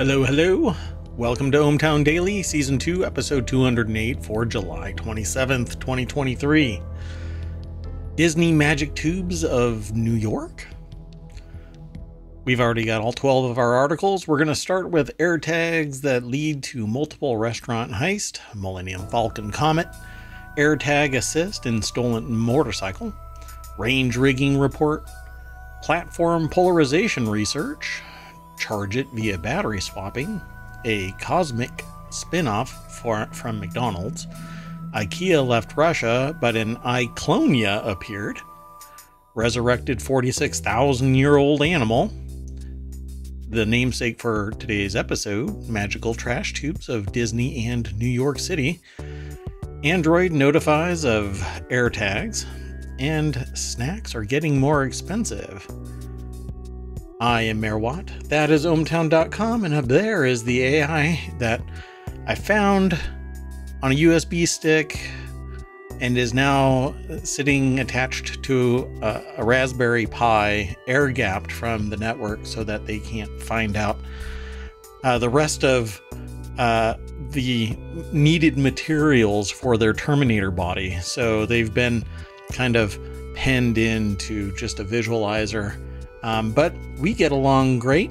Hello, hello. Welcome to ohmTown Daily, Season 2, Episode 208 for July 27th, 2023. Disney Magic Tubes of New York? We've already got all 12 of our articles. We're going to start with AirTags that lead to multiple restaurant heist, Millennium Falcon Comet, AirTag assist in stolen motorcycle, range rigging report, platform polarization research, charge it via battery swapping, a CosMC spin off from McDonald's, IKEA left Russia, but an Iclonia appeared, resurrected 46,000 year old animal, the namesake for today's episode, magical trash tubes of Disney and New York City, Android notifies of AirTags, and snacks are getting more expensive. I am Mayor Watt. That is ohmtown.com, and up there is the AI that I found on a USB stick and is now sitting attached to a, a Raspberry Pi, air gapped from the network so that they can't find out uh, the rest of uh, the needed materials for their Terminator body. So they've been kind of penned into just a visualizer um, but we get along great.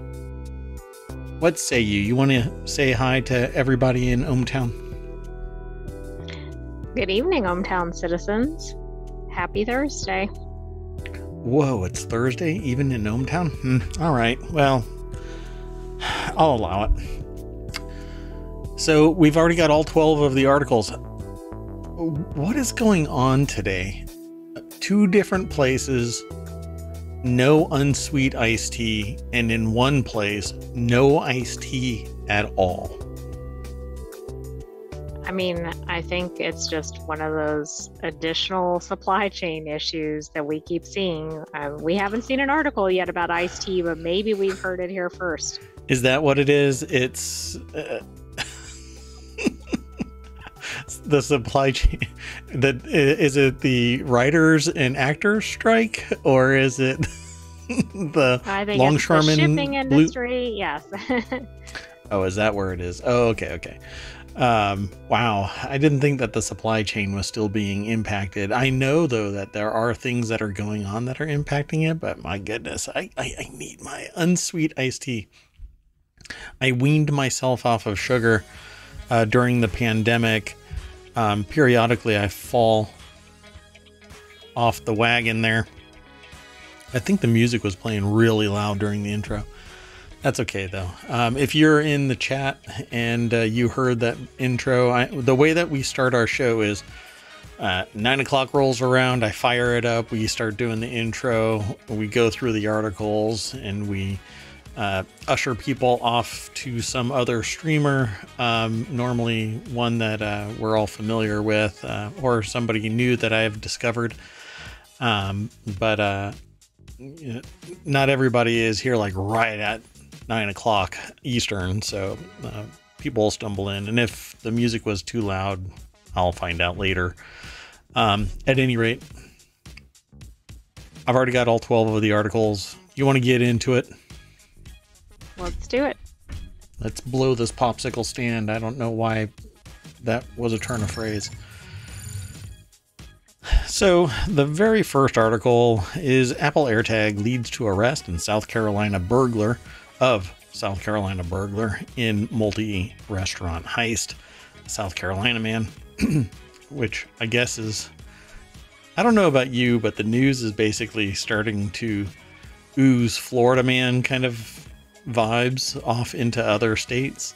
What say you? You want to say hi to everybody in ohmTown? Good evening, ohmTown citizens. Happy Thursday. Whoa, it's Thursday, even in ohmTown? Hmm. All right, well, I'll allow it. So we've already got all 12 of the articles. What is going on today? Two different places, no unsweet iced tea, and in one place, no iced tea at all. I mean, I think it's just one of those additional supply chain issues that we keep seeing. Uh, we haven't seen an article yet about iced tea, but maybe we've heard it here first. Is that what it is? It's. Uh, the supply chain. That is it the writers and actors strike or is it the I think longshoremen the shipping industry blue... yes. Oh is that where it is? Oh okay okay. Um, wow. I didn't think that the supply chain was still being impacted. I know though that there are things that are going on that are impacting it but my goodness i, I, I need my unsweet iced tea. I weaned myself off of sugar uh, during the pandemic um, periodically I fall off the wagon there. I think the music was playing really loud during the intro. That's okay though. Um, if you're in the chat and uh, you heard that intro, I, the way that we start our show is uh, nine o'clock rolls around. I fire it up. We start doing the intro. We go through the articles and we uh, usher people off to some other streamer, um, normally one that uh, we're all familiar with, uh, or somebody new that I have discovered. Um, but uh, not everybody is here like right at nine o'clock Eastern, so uh, people stumble in. And if the music was too loud, I'll find out later. Um, at any rate, I've already got all 12 of the articles. You want to get into it? Let's do it. Let's blow this popsicle stand. I don't know why that was a turn of phrase. So, the very first article is Apple AirTag leads to arrest in South Carolina burglar of South Carolina burglar in multi restaurant heist. South Carolina man, which I guess is, I don't know about you, but the news is basically starting to ooze Florida man kind of vibes off into other states.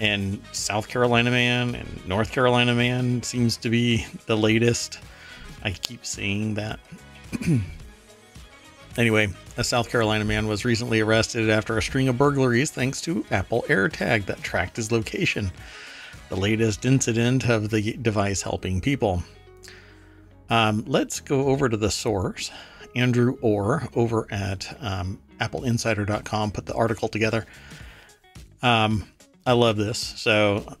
And South Carolina Man and North Carolina Man seems to be the latest. I keep seeing that. anyway, a South Carolina man was recently arrested after a string of burglaries thanks to Apple AirTag that tracked his location. The latest incident of the device helping people. Um, let's go over to the source. Andrew Orr over at um, appleinsider.com put the article together. Um, I love this. So,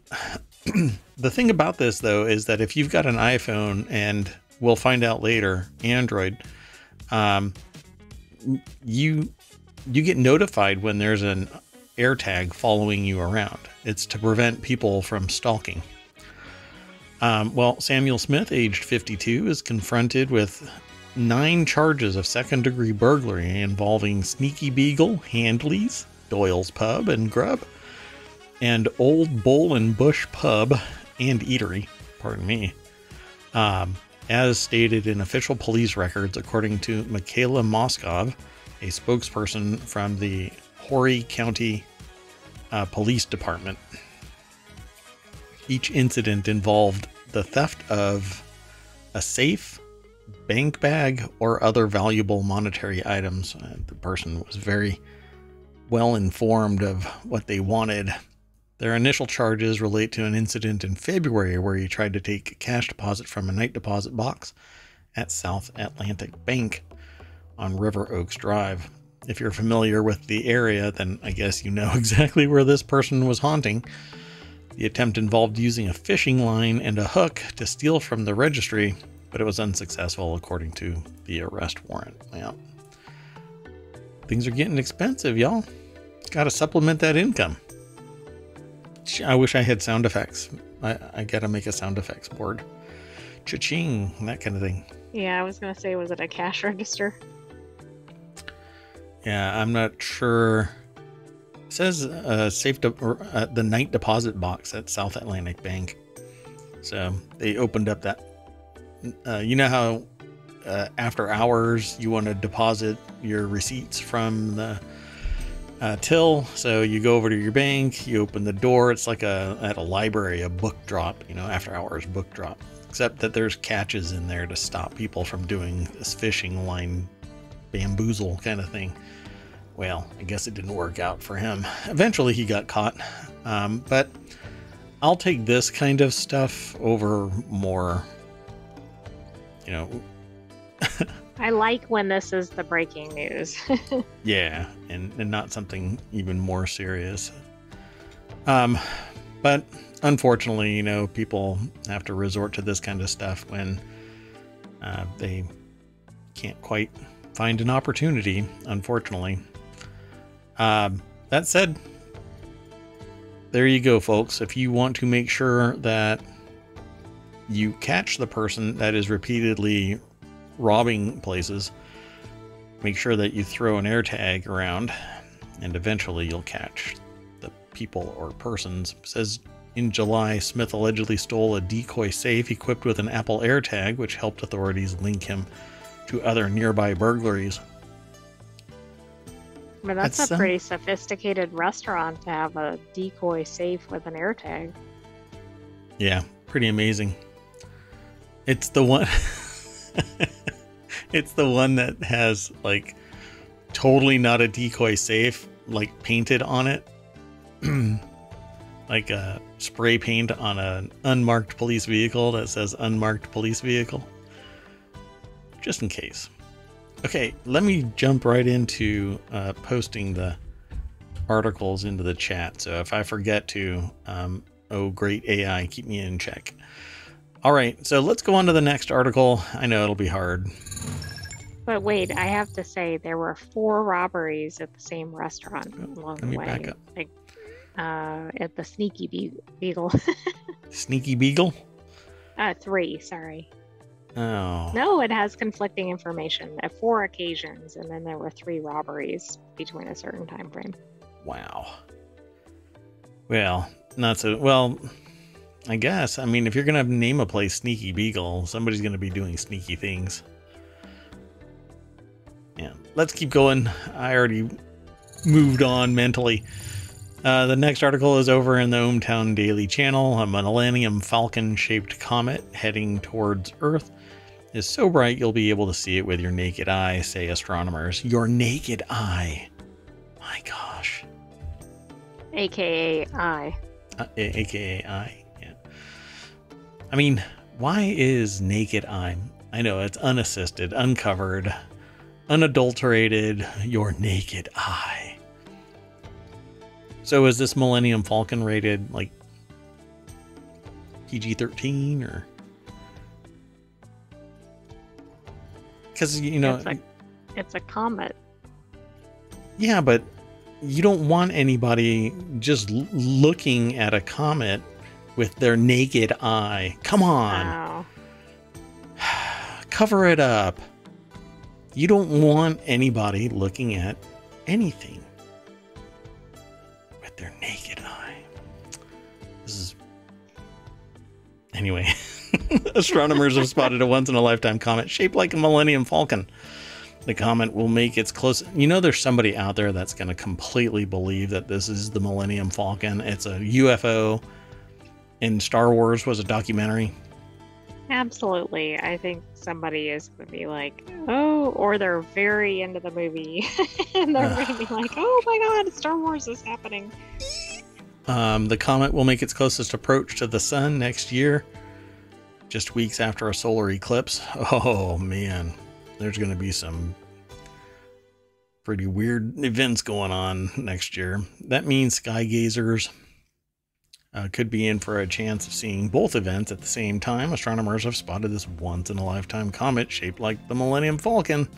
the thing about this, though, is that if you've got an iPhone and we'll find out later, Android, um, you you get notified when there's an AirTag following you around. It's to prevent people from stalking. Um, well, Samuel Smith, aged 52, is confronted with nine charges of second degree burglary involving Sneaky Beagle, Handley's, Doyle's Pub and Grub, and Old Bull and Bush Pub and Eatery. Pardon me. Um, as stated in official police records, according to Michaela Moskov, a spokesperson from the Horry County uh, Police Department. Each incident involved the theft of a safe, bank bag, or other valuable monetary items. Uh, the person was very well informed of what they wanted. Their initial charges relate to an incident in February where he tried to take cash deposit from a night deposit box at South Atlantic Bank on River Oaks Drive. If you're familiar with the area, then I guess you know exactly where this person was haunting. The attempt involved using a fishing line and a hook to steal from the registry, but it was unsuccessful according to the arrest warrant. Yeah. Things are getting expensive, y'all. Got to supplement that income. I wish I had sound effects. I, I got to make a sound effects board. Cha-ching, that kind of thing. Yeah, I was gonna say, was it a cash register? Yeah, I'm not sure. It says uh, safe de- uh, the night deposit box at South Atlantic Bank. So they opened up that. Uh, you know how uh, after hours you want to deposit your receipts from the uh, till. So you go over to your bank, you open the door. It's like a at a library, a book drop. You know, after hours book drop. Except that there's catches in there to stop people from doing this fishing line bamboozle kind of thing. Well, I guess it didn't work out for him. Eventually, he got caught. Um, but I'll take this kind of stuff over more, you know. I like when this is the breaking news. yeah, and, and not something even more serious. Um, but unfortunately, you know, people have to resort to this kind of stuff when uh, they can't quite find an opportunity, unfortunately. Um, that said, there you go, folks. If you want to make sure that you catch the person that is repeatedly robbing places, make sure that you throw an AirTag around, and eventually you'll catch the people or persons. It says in July, Smith allegedly stole a decoy safe equipped with an Apple AirTag, which helped authorities link him to other nearby burglaries. But that's, that's a um, pretty sophisticated restaurant to have a decoy safe with an AirTag. Yeah, pretty amazing. It's the one. it's the one that has like totally not a decoy safe, like painted on it, like a spray paint on an unmarked police vehicle that says unmarked police vehicle, just in case. Okay, let me jump right into uh, posting the articles into the chat. So if I forget to, um, oh, great AI, keep me in check. All right, so let's go on to the next article. I know it'll be hard. But wait, I have to say there were four robberies at the same restaurant oh, along the way. Like uh, at the Sneaky Beagle. Sneaky Beagle? Uh, three, sorry. Oh. No, it has conflicting information at four occasions, and then there were three robberies between a certain time frame. Wow. Well, not so well. I guess. I mean, if you're gonna name a place Sneaky Beagle, somebody's gonna be doing sneaky things. Yeah. Let's keep going. I already moved on mentally. Uh, the next article is over in the ohmTown Daily Channel. A Millennium Falcon shaped comet heading towards Earth is so bright you'll be able to see it with your naked eye, say astronomers. Your naked eye. My gosh. AKA eye. Uh, AKA yeah. I mean, why is naked eye? I know it's unassisted, uncovered, unadulterated, your naked eye. So is this Millennium Falcon rated like PG 13 or? because you know it's a, it's a comet. Yeah, but you don't want anybody just l- looking at a comet with their naked eye. Come on, Wow. cover it up. You don't want anybody looking at anything with their naked eye. This is. Anyway, astronomers have spotted a once in a lifetime comet shaped like a Millennium Falcon. The comet will make its close. You know, there's somebody out there that's going to completely believe that this is the Millennium Falcon. It's a UFO. In Star Wars was a documentary. Absolutely. I think somebody is going to be like, oh, or they're very into the movie and they're going to be like, oh my God, Star Wars is happening. Um, the comet will make its closest approach to the sun next year, just weeks after a solar eclipse. Oh man, there's going to be some pretty weird events going on next year. That means sky gazers uh, could be in for a chance of seeing both events at the same time. Astronomers have spotted this once in a lifetime comet shaped like the Millennium Falcon.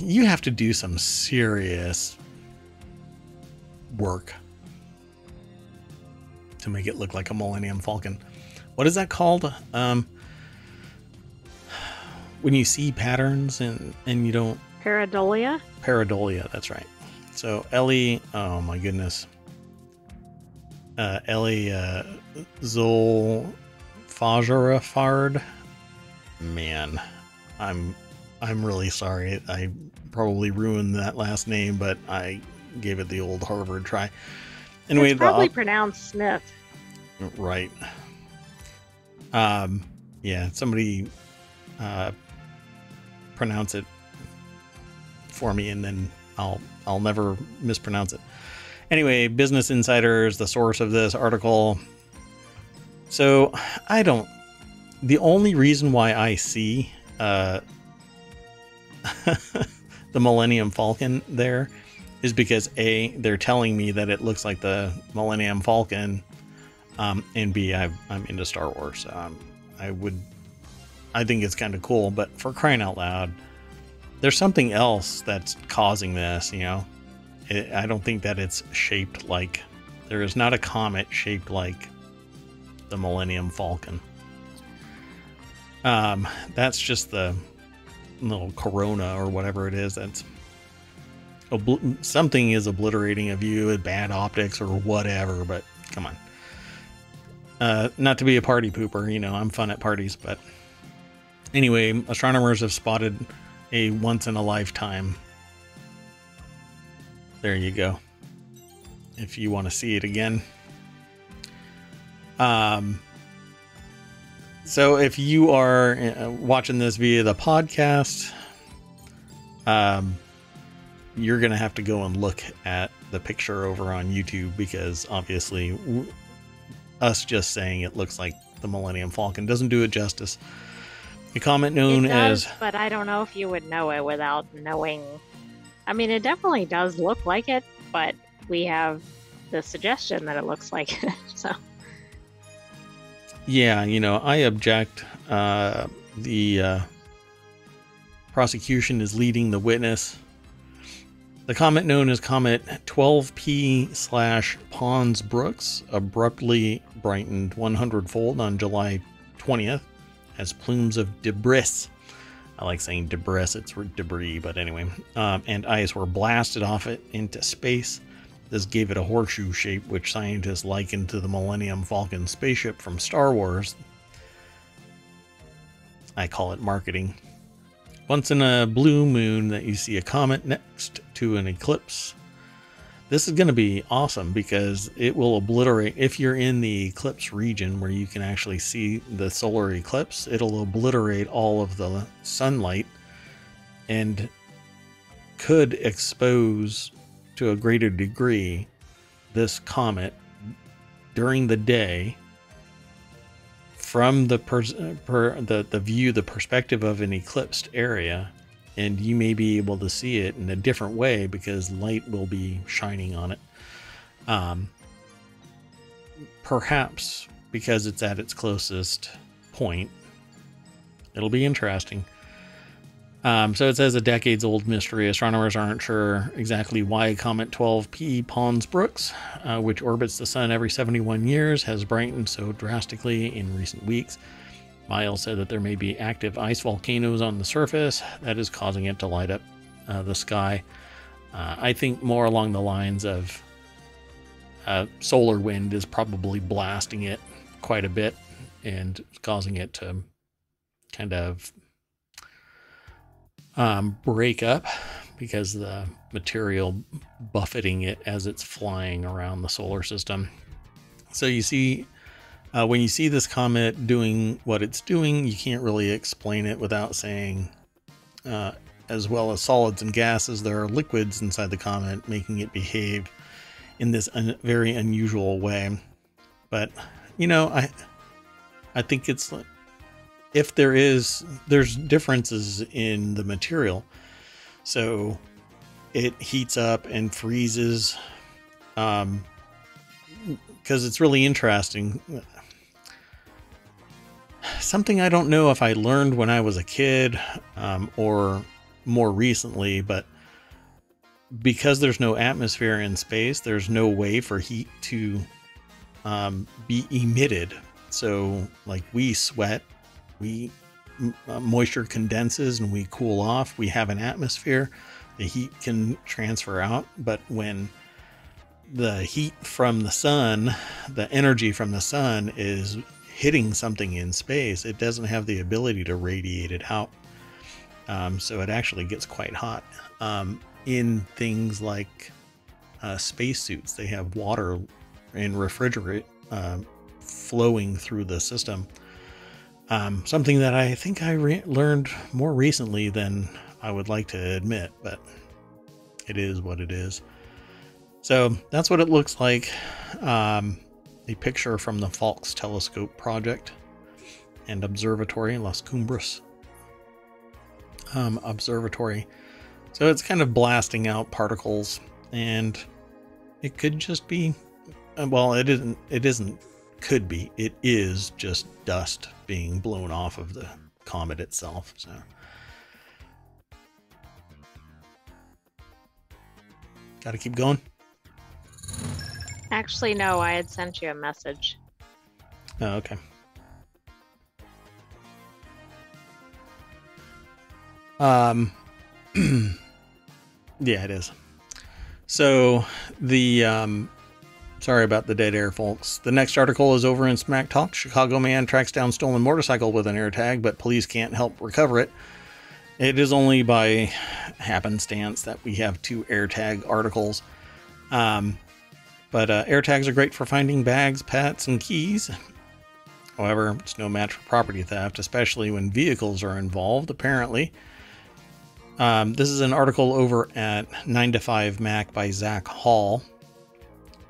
You have to do some serious work to make it look like a Millennium Falcon. What is that called? Um, when you see patterns and and you don't Paradolia? pareidolia. That's right. So Ellie, oh my goodness, uh, Ellie uh, Zol Fajarafard. Man, I'm I'm really sorry. I probably ruined that last name, but I gave it the old Harvard try. Anyway, it's probably op- pronounced Smith. Right. Um, yeah, somebody uh, pronounce it for me, and then I'll I'll never mispronounce it. Anyway, Business Insider is the source of this article. So I don't. The only reason why I see uh, the Millennium Falcon there is because a they're telling me that it looks like the Millennium Falcon um, and B, I, I'm into Star Wars. Um, I would, I think it's kind of cool, but for crying out loud, there's something else that's causing this. You know, it, I don't think that it's shaped like there is not a comet shaped like the Millennium Falcon. Um, that's just the little corona or whatever it is. That's something is obliterating a view with bad optics or whatever. But come on. Uh, not to be a party pooper, you know, I'm fun at parties, but anyway, astronomers have spotted a once in a lifetime. There you go. If you want to see it again. Um, so if you are uh, watching this via the podcast, um, you're going to have to go and look at the picture over on YouTube because obviously w- us just saying it looks like the Millennium Falcon doesn't do it justice. The comet known it does, as but I don't know if you would know it without knowing. I mean, it definitely does look like it, but we have the suggestion that it looks like it. So yeah, you know, I object. Uh, the uh, prosecution is leading the witness. The comet known as Comet 12P slash Pons Brooks abruptly brightened 100 fold on July 20th as plumes of debris. I like saying debris, it's debris, but anyway, um, and ice were blasted off it into space. This gave it a horseshoe shape, which scientists likened to the Millennium Falcon spaceship from Star Wars. I call it marketing. Once in a blue moon that you see a comet next to an eclipse. This is going to be awesome because it will obliterate, if you're in the eclipse region where you can actually see the solar eclipse, it'll obliterate all of the sunlight and could expose to a greater degree this comet during the day from the pers- per, the the view the perspective of an eclipsed area and you may be able to see it in a different way because light will be shining on it um, perhaps because it's at its closest point it'll be interesting Um, so it says a decades old mystery. Astronomers aren't sure exactly why Comet 12P Pons Brooks, uh, which orbits the sun every 71 years, has brightened so drastically in recent weeks. Miles said that there may be active ice volcanoes on the surface that is causing it to light up uh, the sky. Uh, I think more along the lines of uh, solar wind is probably blasting it quite a bit and causing it to kind of um, break up because the material buffeting it as it's flying around the solar system. So you see, uh, when you see this comet doing what it's doing, you can't really explain it without saying, uh, as well as solids and gases, there are liquids inside the comet making it behave in this un- very unusual way. But you know, I I think it's if there is there's differences in the material so it heats up and freezes um because it's really interesting something i don't know if i learned when i was a kid um, or more recently but because there's no atmosphere in space there's no way for heat to um, be emitted so like we sweat we uh, moisture condenses and we cool off. We have an atmosphere. The heat can transfer out, but when the heat from the sun, the energy from the sun is hitting something in space, it doesn't have the ability to radiate it out. Um, so it actually gets quite hot. Um, in things like uh, spacesuits, they have water and refrigerant uh, flowing through the system um, something that I think I re- learned more recently than I would like to admit, but it is what it is. So that's what it looks like. Um, a picture from the Faulkes Telescope Project and Observatory, Las Cumbres um, Observatory. So it's kind of blasting out particles, and it could just be, well, it isn't. It isn't could be. It is just dust being blown off of the comet itself. So. Got to keep going. Actually, no, I had sent you a message. Oh, okay. Um, yeah, it is. So the um, Sorry about the dead air, folks. The next article is over in Smack Talk. Chicago man tracks down stolen motorcycle with an AirTag, but police can't help recover it. It is only by happenstance that we have two AirTag articles. Um, but uh, AirTags are great for finding bags, pets, and keys. However, it's no match for property theft, especially when vehicles are involved, apparently. Um, this is an article over at 9 to 5 Mac by Zac Hall.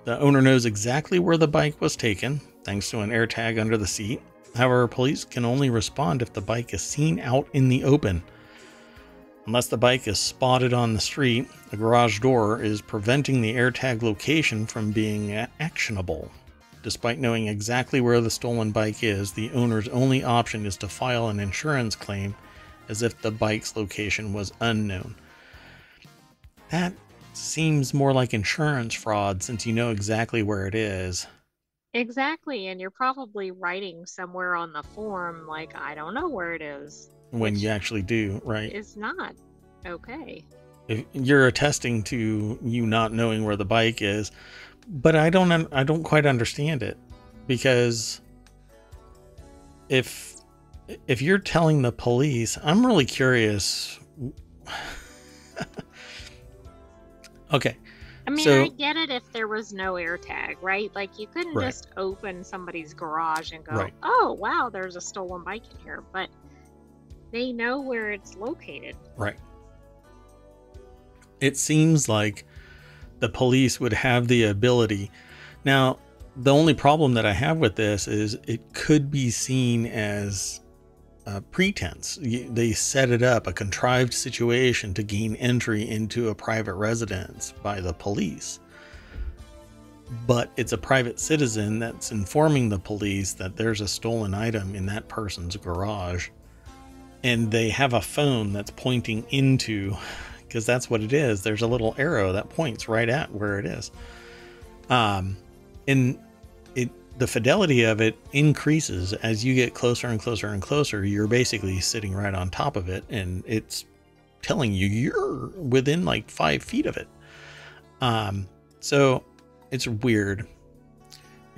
The owner knows exactly where the bike was taken, thanks to an AirTag under the seat. However, police can only respond if the bike is seen out in the open. Unless the bike is spotted on the street, the garage door is preventing the AirTag location from being actionable. Despite knowing exactly where the stolen bike is, the owner's only option is to file an insurance claim as if the bike's location was unknown. That seems more like insurance fraud since you know exactly where it is. Exactly, and you're probably writing somewhere on the form like I don't know where it is. When you actually do, right? It's not okay. If you're attesting to you not knowing where the bike is, but I don't I don't quite understand it because if if you're telling the police, I'm really curious Okay. I mean, so, I get it if there was no AirTag, right? Like you couldn't right. just open somebody's garage and go, right. "Oh, wow, there's a stolen bike in here," but they know where it's located. Right. It seems like the police would have the ability. Now, the only problem that I have with this is it could be seen as uh, pretense. They set it up, a contrived situation to gain entry into a private residence by the police. But it's a private citizen that's informing the police that there's a stolen item in that person's garage. And they have a phone that's pointing into because that's what it is. There's a little arrow that points right at where it is. Um, and it the fidelity of it increases as you get closer and closer and closer. You're basically sitting right on top of it, and it's telling you you're within like five feet of it. Um, so it's weird.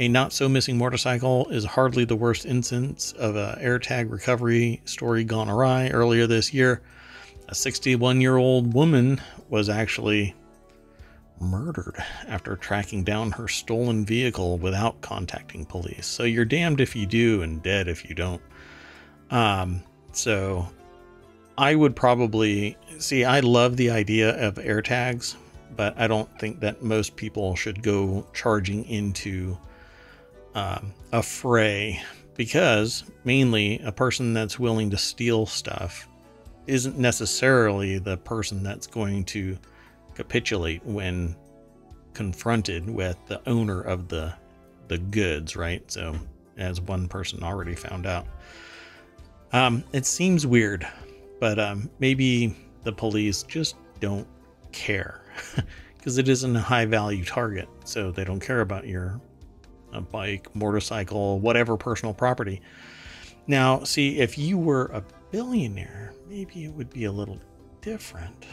A not so missing motorcycle is hardly the worst instance of a AirTag recovery story gone awry. Earlier this year, a 61 year old woman was actually murdered after tracking down her stolen vehicle without contacting police. So you're damned if you do and dead if you don't. Um, so I would probably see, I love the idea of AirTags, but I don't think that most people should go charging into um, a fray because mainly a person that's willing to steal stuff isn't necessarily the person that's going to capitulate when confronted with the owner of the the goods, right? So as one person already found out. Um, it seems weird, but um, maybe the police just don't care because it isn't a high value target. So they don't care about your a bike, motorcycle, whatever personal property. Now, see, if you were a billionaire, maybe it would be a little different.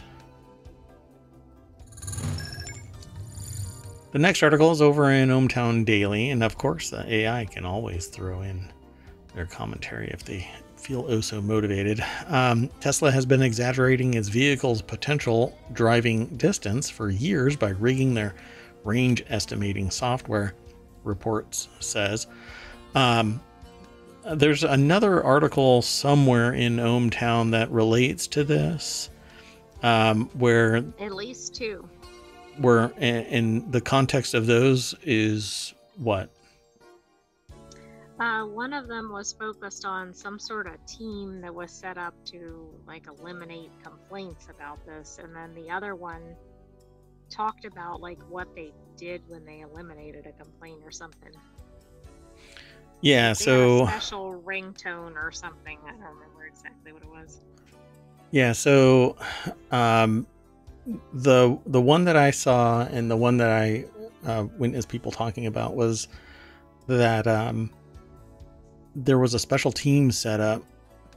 The next article is over in ohmTown Daily, and of course, the AI can always throw in their commentary if they feel oh so motivated. Um, Tesla has been exaggerating its vehicle's potential driving distance for years by rigging their range estimating software reports says. Um, there's another article somewhere in ohmTown that relates to this, um, where at least two. Where in the context of those is what? Uh, one of them was focused on some sort of team that was set up to like eliminate complaints about this, and then the other one talked about like what they did when they eliminated a complaint or something. Yeah, so special ringtone or something. I don't remember exactly what it was. Yeah, so um, the the one that I saw and the one that I uh, witnessed people talking about was that um, there was a special team set up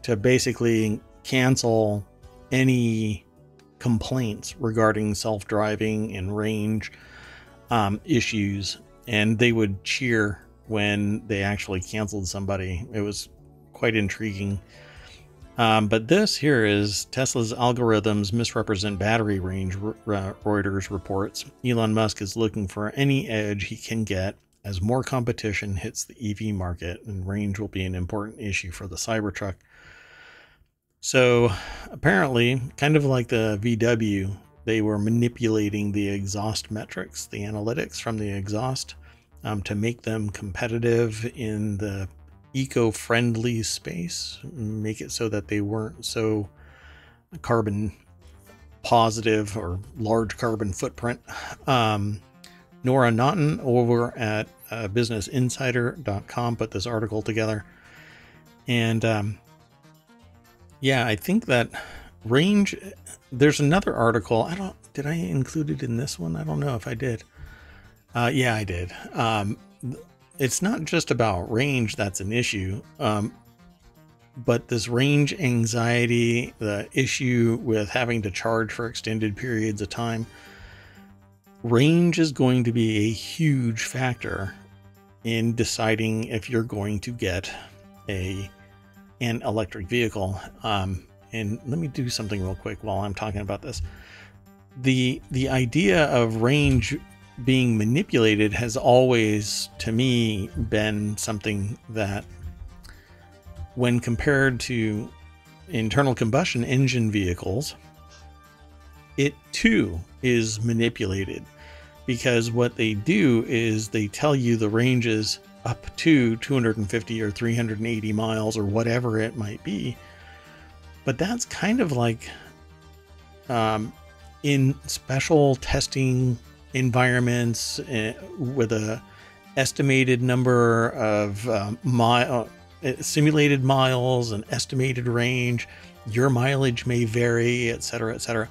to basically cancel any complaints regarding self driving and range um, issues, and they would cheer when they actually canceled somebody. It was quite intriguing. Um, but this here is Tesla's algorithms misrepresent battery range, Reuters reports. Elon Musk is looking for any edge he can get as more competition hits the EV market, and range will be an important issue for the Cybertruck. So apparently, kind of like the VW, they were manipulating the exhaust metrics, the analytics from the exhaust, um, to make them competitive in the eco friendly space, make it so that they weren't so carbon positive or large carbon footprint. Um, Nora Naughton over at uh, businessinsider.com put this article together. And um, yeah, I think that range. There's another article. I don't. Did I include it in this one? I don't know if I did. Uh, yeah, I did. Um, it's not just about range that's an issue, um, but this range anxiety, the issue with having to charge for extended periods of time, range is going to be a huge factor in deciding if you're going to get a an electric vehicle. Um, and let me do something real quick while I'm talking about this. The the idea of range being manipulated has always to me been something that when compared to internal combustion engine vehicles it too is manipulated because what they do is they tell you the ranges up to 250 or 380 miles or whatever it might be. But that's kind of like um, in special testing environments uh, with a estimated number of um, mile uh, simulated miles and estimated range. Your mileage may vary, et cetera, et cetera.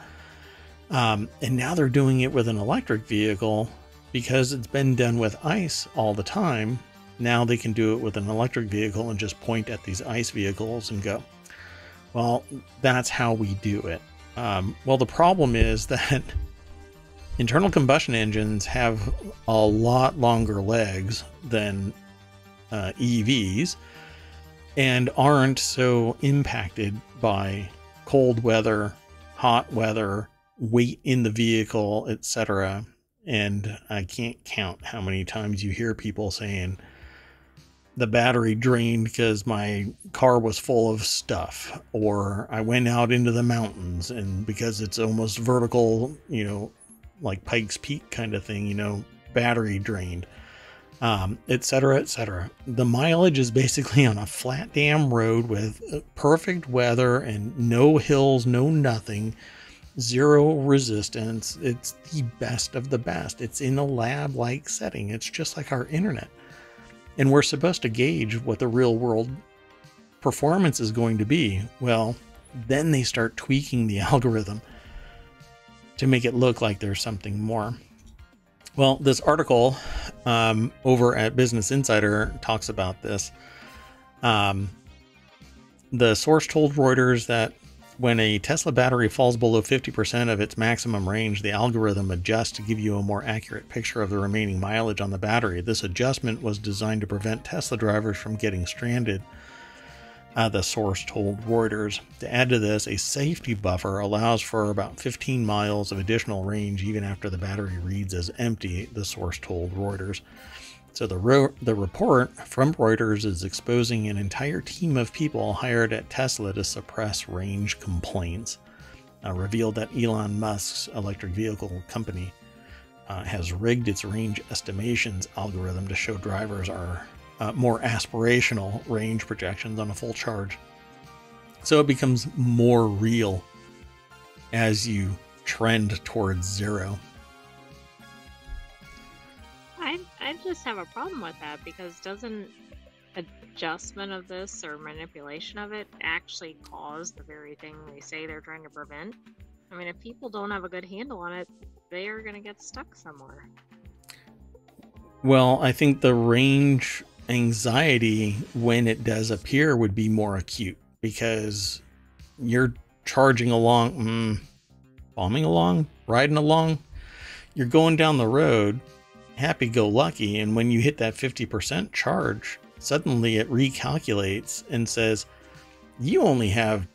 Um, and now they're doing it with an electric vehicle because it's been done with ice all the time. Now they can do it with an electric vehicle and just point at these ice vehicles and go, well, that's how we do it. Um, well, the problem is that internal combustion engines have a lot longer legs than uh, EVs and aren't so impacted by cold weather, hot weather, weight in the vehicle, etc. And I can't count how many times you hear people saying the battery drained because my car was full of stuff, or I went out into the mountains and because it's almost vertical, you know, like Pikes Peak kind of thing, you know, battery drained, um, et cetera, et cetera. The mileage is basically on a flat damn road with uh, perfect weather and no hills, no nothing zero resistance. It's the best of the best. It's in a lab like setting. It's just like our internet. And we're supposed to gauge what the real world performance is going to be. Well, then they start tweaking the algorithm to make it look like there's something more. Well, this article um, over at Business Insider talks about this. Um, the source told Reuters that when a Tesla battery falls below 50% of its maximum range, the algorithm adjusts to give you a more accurate picture of the remaining mileage on the battery. This adjustment was designed to prevent Tesla drivers from getting stranded, uh, the source told Reuters. To add to this, a safety buffer allows for about 15 miles of additional range even after the battery reads as empty, the source told Reuters. So the ro- the report from Reuters is exposing an entire team of people hired at Tesla to suppress range complaints. Uh, revealed that Elon Musk's electric vehicle company uh, has rigged its range estimations algorithm to show drivers are uh, more aspirational range projections on a full charge. So it becomes more real as you trend towards zero. I just have a problem with that because doesn't adjustment of this or manipulation of it actually cause the very thing they say they're trying to prevent? I mean, if people don't have a good handle on it, they are going to get stuck somewhere. Well, I think the range anxiety when it does appear would be more acute because you're charging along, mm, bombing along, riding along, you're going down the road happy go lucky. And when you hit that 50% charge, suddenly it recalculates and says, you only have,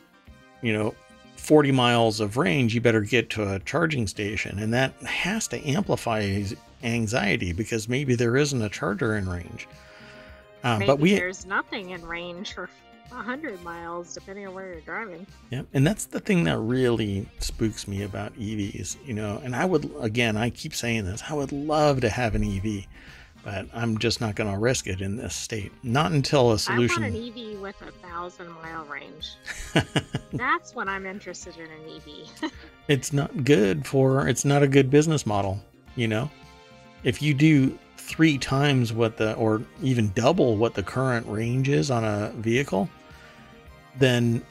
you know, 40 miles of range. You better get to a charging station. And that has to amplify anxiety because maybe there isn't a charger in range. Uh, but we there's nothing in range for 100 miles, depending on where you're driving. Yeah, and that's the thing that really spooks me about EVs, you know. And I would, again, I keep saying this, I would love to have an EV, but I'm just not going to risk it in this state. Not until a solution. I want an EV with a thousand mile range. that's when I'm interested in an EV. it's not good for, it's not a good business model, you know. If you do three times what the or even double what the current range is on a vehicle then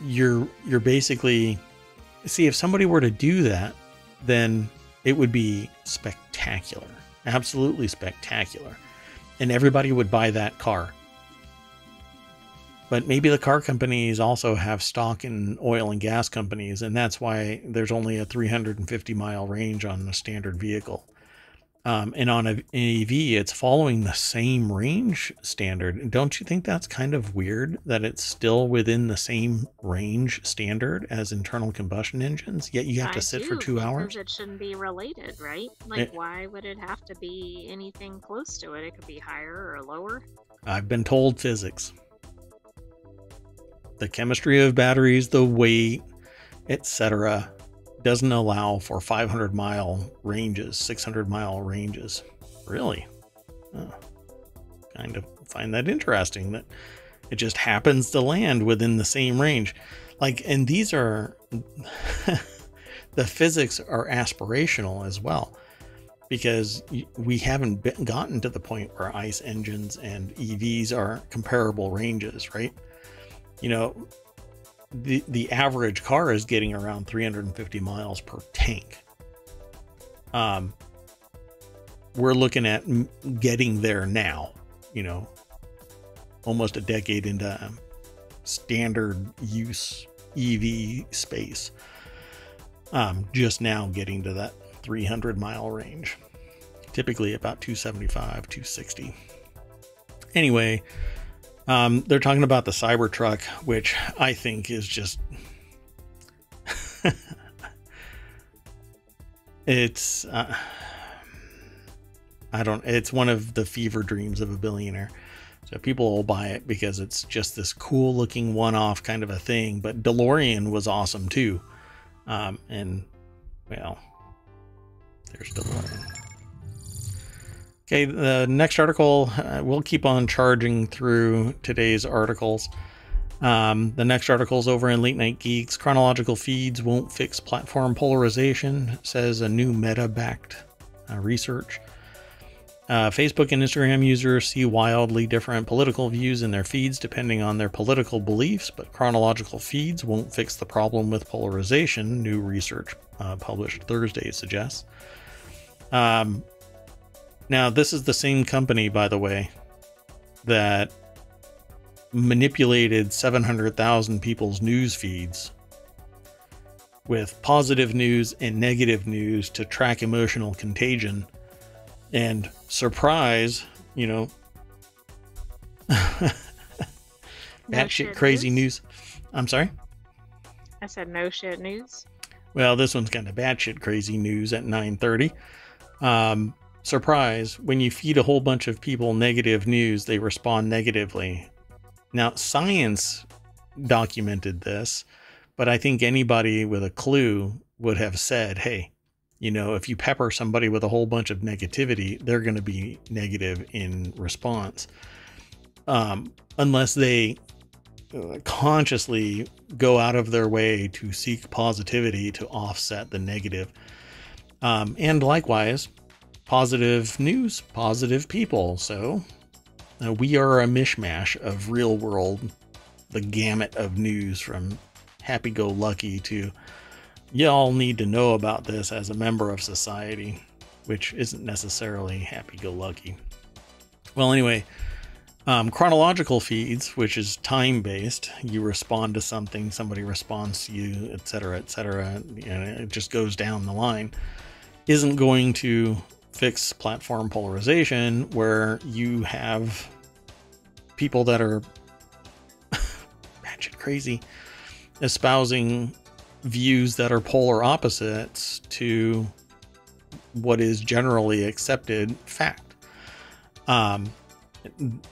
you're you're basically see if somebody were to do that then it would be spectacular absolutely spectacular. And everybody would buy that car. But maybe the car companies also have stock in oil and gas companies and that's why there's only a 350 mile range on a standard vehicle um, and on an EV, it's following the same range standard. Don't you think that's kind of weird that it's still within the same range standard as internal combustion engines? Yet you have I to sit do, for two hours. It shouldn't be related, right? Like, it, why would it have to be anything close to it? It could be higher or lower. I've been told physics. The chemistry of batteries, the weight, etc doesn't allow for 500 mile ranges, 600 mile ranges. Really? Kind of find that interesting that it just happens to land within the same range. Like, and these are the physics are aspirational as well because we haven't been, gotten to the point where ICE engines and EVs are comparable ranges, right? You know, the the average car is getting around 350 miles per tank. Um, we're looking at getting there now. You know, almost a decade into standard use EV space. Um, just now getting to that 300 mile range, typically about 275, 260. Anyway, um, they're talking about the Cybertruck, which I think is just. it's. Uh, I don't. It's one of the fever dreams of a billionaire. So people will buy it because it's just this cool looking one off kind of a thing. But DeLorean was awesome too. Um, and, well, there's DeLorean. Okay, the next article, uh, we'll keep on charging through today's articles. Um, the next article is over in Late Night Geeks. Chronological feeds won't fix platform polarization, says a new meta backed uh, research. Uh, Facebook and Instagram users see wildly different political views in their feeds depending on their political beliefs, but chronological feeds won't fix the problem with polarization, new research uh, published Thursday suggests. Um, now, this is the same company, by the way, that manipulated 700,000 people's news feeds with positive news and negative news to track emotional contagion and surprise, you know, batshit crazy news. news. I'm sorry? I said no shit news. Well, this one's kind of batshit crazy news at 9:30. Um, surprise, when you feed a whole bunch of people negative news, they respond negatively. Now, science documented this, but I think anybody with a clue would have said, hey, you know, if you pepper somebody with a whole bunch of negativity, they're going to be negative in response. Um, unless they uh, consciously go out of their way to seek positivity to offset the negative. Um, and likewise, positive news, positive people. So uh, we are a mishmash of real world, the gamut of news from happy go lucky to y'all need to know about this as a member of society, which isn't necessarily happy go lucky. Well, anyway, um, chronological feeds, which is time based, you respond to something, somebody responds to you, etc., etc. Know, it just goes down the line. Isn't going to fix platform polarization where you have people that are batshit crazy espousing views that are polar opposites to what is generally accepted fact. Um,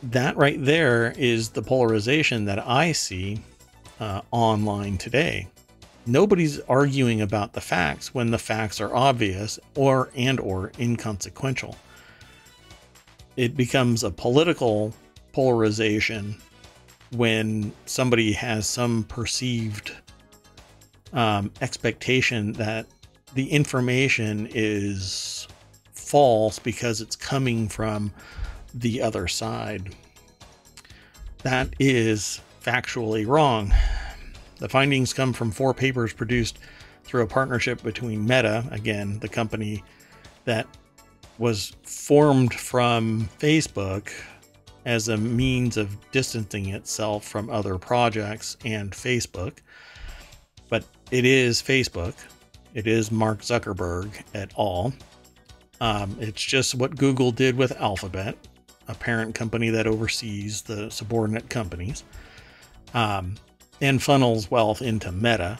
that right there is the polarization that I see uh, online today. Nobody's arguing about the facts when the facts are obvious or and or inconsequential. It becomes a political polarization when somebody has some perceived um, expectation that the information is false because it's coming from the other side. That is factually wrong. The findings come from four papers produced through a partnership between Meta, again, the company that was formed from Facebook as a means of distancing itself from other projects and Facebook. But it is Facebook. It is Mark Zuckerberg et al. Um, it's just what Google did with Alphabet, a parent company that oversees the subordinate companies, um, and funnels wealth into Meta.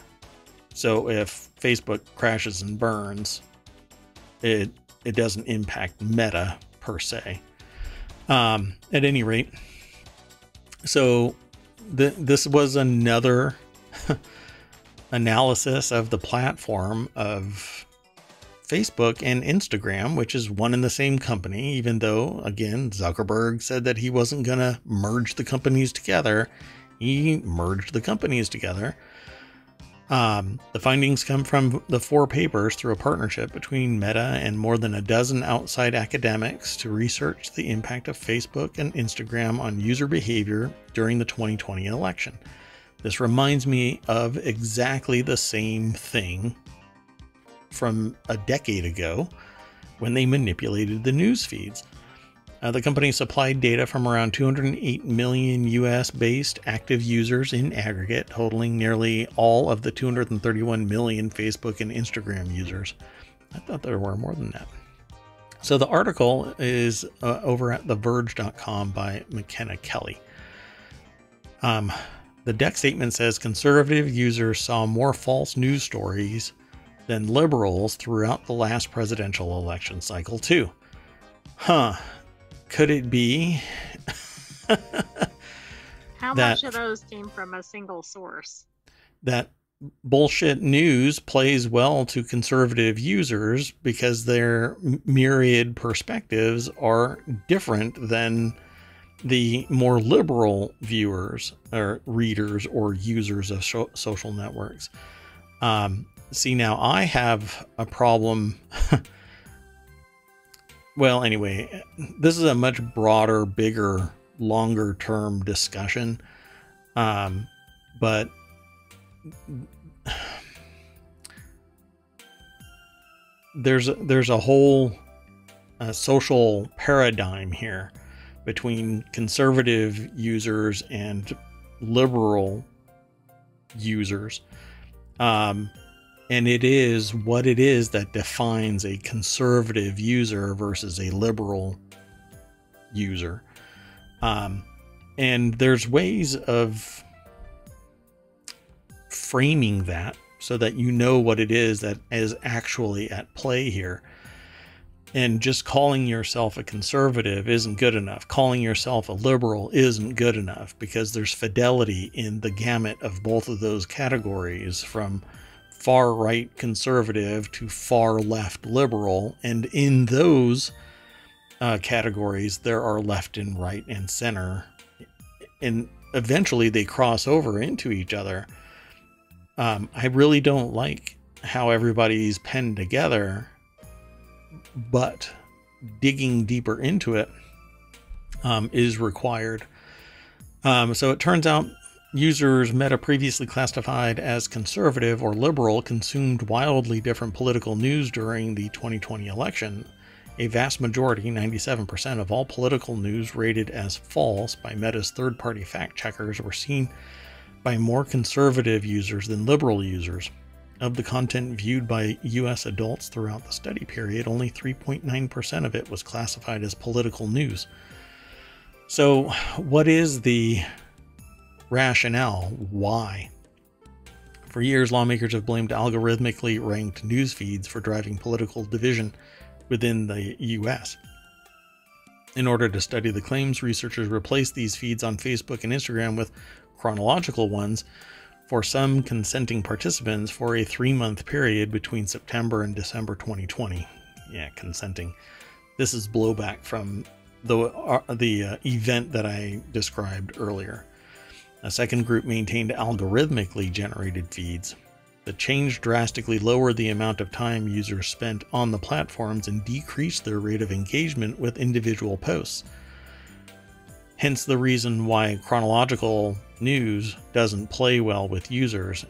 So if Facebook crashes and burns, it it doesn't impact Meta per se. Um, at any rate, so the, this was another analysis of the platform of Facebook and Instagram, which is one and the same company, even though, again, Zuckerberg said that he wasn't going to merge the companies together. He merged the companies together. Um, the findings come from the four papers through a partnership between Meta and more than a dozen outside academics to research the impact of Facebook and Instagram on user behavior during the 2020 election. This reminds me of exactly the same thing from a decade ago when they manipulated the news feeds. Uh, the company supplied data from around 208 million US based active users in aggregate, totaling nearly all of the 231 million Facebook and Instagram users. I thought there were more than that. So the article is uh, over at TheVerge.com by Makena Kelly. Um, the deck statement says conservative users saw more false news stories than liberals throughout the last presidential election cycle, too. Huh. Could it be? How that, much of those came from a single source? That bullshit news plays well to conservative users because their myriad perspectives are different than the more liberal viewers or readers or users of social networks. Um, see, now I have a problem well, anyway, this is a much broader, bigger, longer term discussion. Um, but there's there's a whole uh, social paradigm here between conservative users and liberal users. Um, and it is what it is that defines a conservative user versus a liberal user. Um, and there's ways of framing that so that you know what it is that is actually at play here. And just calling yourself a conservative isn't good enough. Calling yourself a liberal isn't good enough because there's fidelity in the gamut of both of those categories from far right conservative to far left liberal. And in those uh, categories, there are left and right and center. And eventually they cross over into each other. Um, I really don't like how everybody's penned together, but digging deeper into it um, is required. Um, so it turns out Users Meta previously classified as conservative or liberal consumed wildly different political news during the 2020 election. A vast majority, 97% of all political news rated as false by Meta's third party fact checkers, were seen by more conservative users than liberal users. Of the content viewed by US adults throughout the study period, only 3.9% of it was classified as political news. So, what is the rationale why. For years, lawmakers have blamed algorithmically ranked news feeds for driving political division within the US. In order to study the claims, researchers replaced these feeds on Facebook and Instagram with chronological ones for some consenting participants for a three month period between September and December 2020. Yeah, consenting. This is blowback from the, uh, the uh, event that I described earlier. A second group maintained algorithmically generated feeds. The change drastically lowered the amount of time users spent on the platforms and decreased their rate of engagement with individual posts. Hence the reason why chronological news doesn't play well with users.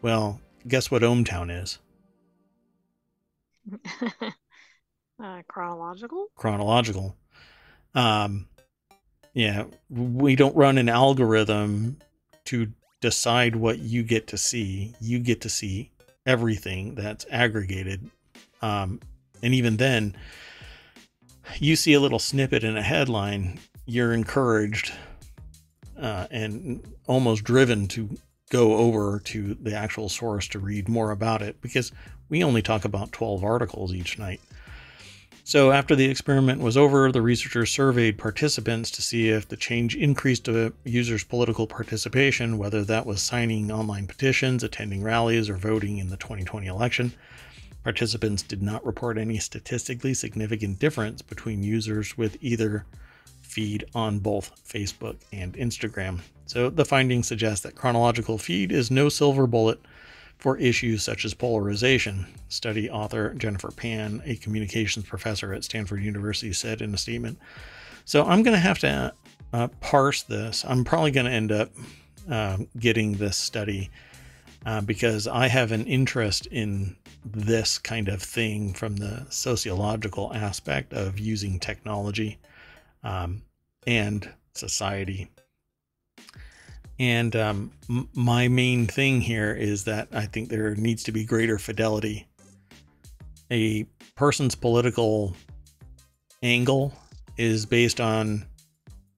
Well, guess what ohmTown is? uh, chronological? Chronological. Um, yeah, we don't run an algorithm to decide what you get to see. You get to see everything that's aggregated. Um, and even then, you see a little snippet in a headline, you're encouraged uh, and almost driven to go over to the actual source to read more about it because we only talk about 12 articles each night. So, after the experiment was over, the researchers surveyed participants to see if the change increased a user's political participation, whether that was signing online petitions, attending rallies, or voting in the 2020 election. Participants did not report any statistically significant difference between users with either feed on both Facebook and Instagram. So, the findings suggest that chronological feed is no silver bullet for issues such as polarization. Study author Jennifer Pan, a communications professor at Stanford University, said in a statement. So I'm going to have to uh, parse this. I'm probably going to end up uh, getting this study uh, because I have an interest in this kind of thing from the sociological aspect of using technology um, and society. And um, m- my main thing here is that I think there needs to be greater fidelity. A person's political angle is based on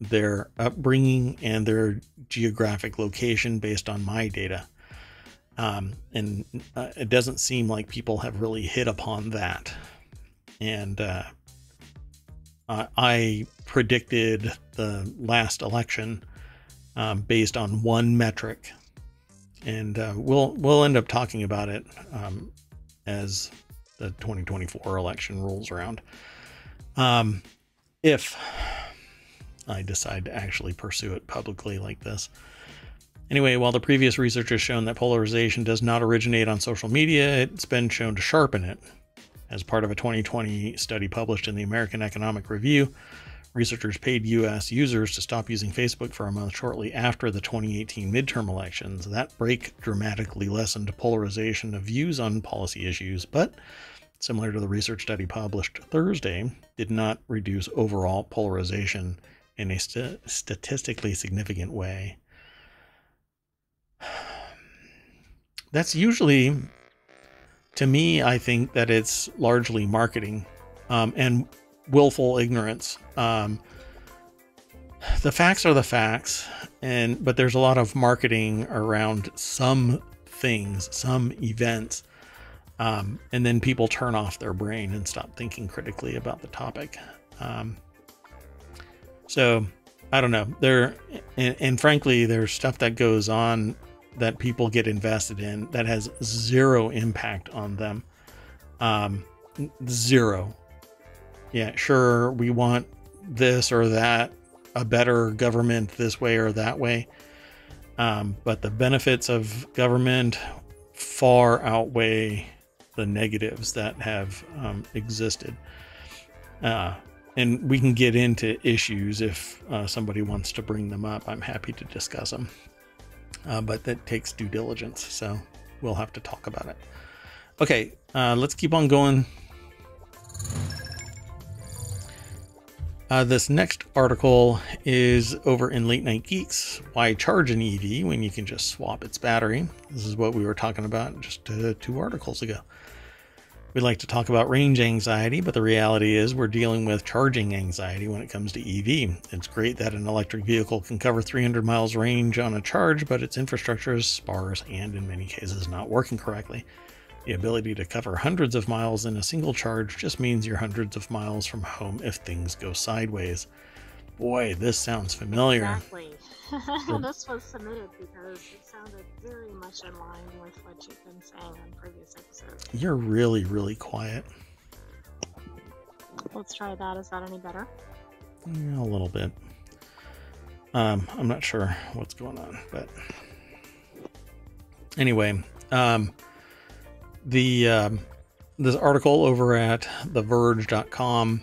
their upbringing and their geographic location based on my data. Um, and uh, it doesn't seem like people have really hit upon that. And uh, I predicted the last election um, based on one metric, and uh, we'll we'll end up talking about it um, as the 2024 election rolls around. Um, if I decide to actually pursue it publicly like this. Anyway, while the previous research has shown that polarization does not originate on social media, it's been shown to sharpen it. As part of a 2020 study published in the American Economic Review, researchers paid U.S. users to stop using Facebook for a month shortly after the 2018 midterm elections. That break dramatically lessened polarization of views on policy issues, but similar to the research study published Thursday, did not reduce overall polarization in a st- statistically significant way. That's usually, to me, I think that it's largely marketing um, and willful ignorance. Um, the facts are the facts, and but there's a lot of marketing around some things, some events, um, and then people turn off their brain and stop thinking critically about the topic. Um, so I don't know. There and, and frankly, there's stuff that goes on that people get invested in that has zero impact on them. Um, zero. Yeah, sure, we want this or that, a better government this way or that way. Um, but the benefits of government far outweigh the negatives that have um, existed. Uh, and we can get into issues if uh, somebody wants to bring them up. I'm happy to discuss them, uh, but that takes due diligence, so we'll have to talk about it. Okay, uh, let's keep on going. Uh, this next article is over in Late Night Geeks. Why charge an EV when you can just swap its battery? This is what we were talking about just uh, two articles ago. We like to talk about range anxiety, but the reality is we're dealing with charging anxiety when it comes to EV. It's great that an electric vehicle can cover 300 miles range on a charge, but its infrastructure is sparse and in many cases not working correctly. The ability to cover hundreds of miles in a single charge just means you're hundreds of miles from home if things go sideways. Boy, this sounds familiar. Exactly. this was submitted because it sounded very much in line with what you've been saying on previous episodes. You're really, really quiet. Let's try that. Is that any better? Yeah, a little bit. Um, I'm not sure what's going on, but anyway, um, the um, this article over at TheVerge.com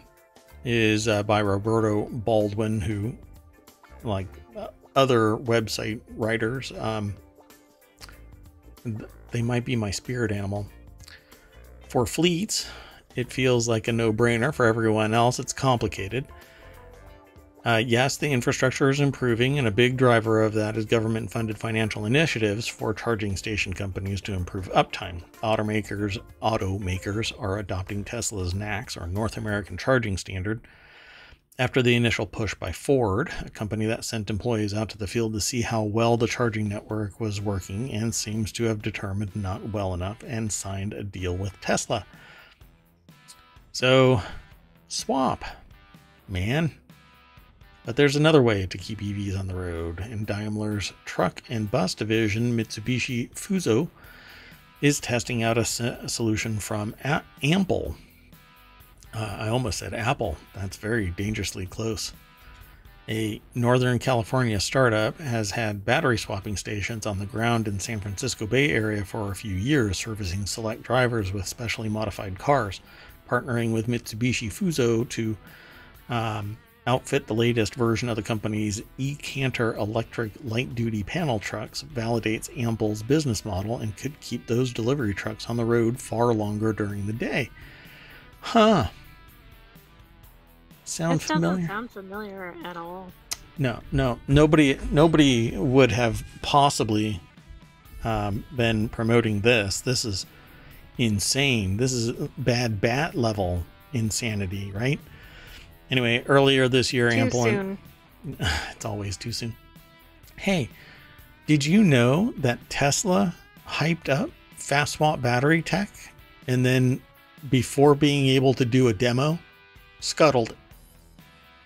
is uh, by Roberto Baldwin, who, like uh, other website writers, um, they might be my spirit animal. For fleets, it feels like a no brainer. For everyone else, it's complicated. Uh, yes, the infrastructure is improving, and a big driver of that is government funded financial initiatives for charging station companies to improve uptime. Automakers, automakers are adopting Tesla's NACS, or North American Charging Standard, after the initial push by Ford, a company that sent employees out to the field to see how well the charging network was working and seems to have determined not well enough and signed a deal with Tesla. So, swap, man. But there's another way to keep EVs on the road. and Daimler's truck and bus division, Mitsubishi Fuso is testing out a, solution from a- Uh, I almost said Apple. That's very dangerously close. A Northern California startup has had battery swapping stations on the ground in San Francisco Bay Area for a few years, servicing select drivers with specially modified cars, partnering with Mitsubishi Fuso to um, outfit the latest version of the company's e-Canter electric light-duty panel trucks validates Ample's business model and could keep those delivery trucks on the road far longer during the day. Huh. Sound this familiar? Doesn't sound familiar at all. No, no, nobody, nobody would have possibly um, been promoting this. This is insane. This is bad bat level insanity, right? Anyway, earlier this year, too Ample. Soon. it's always too soon. Hey, did you know that Tesla hyped up fast swap battery tech and then before being able to do a demo, scuttled it?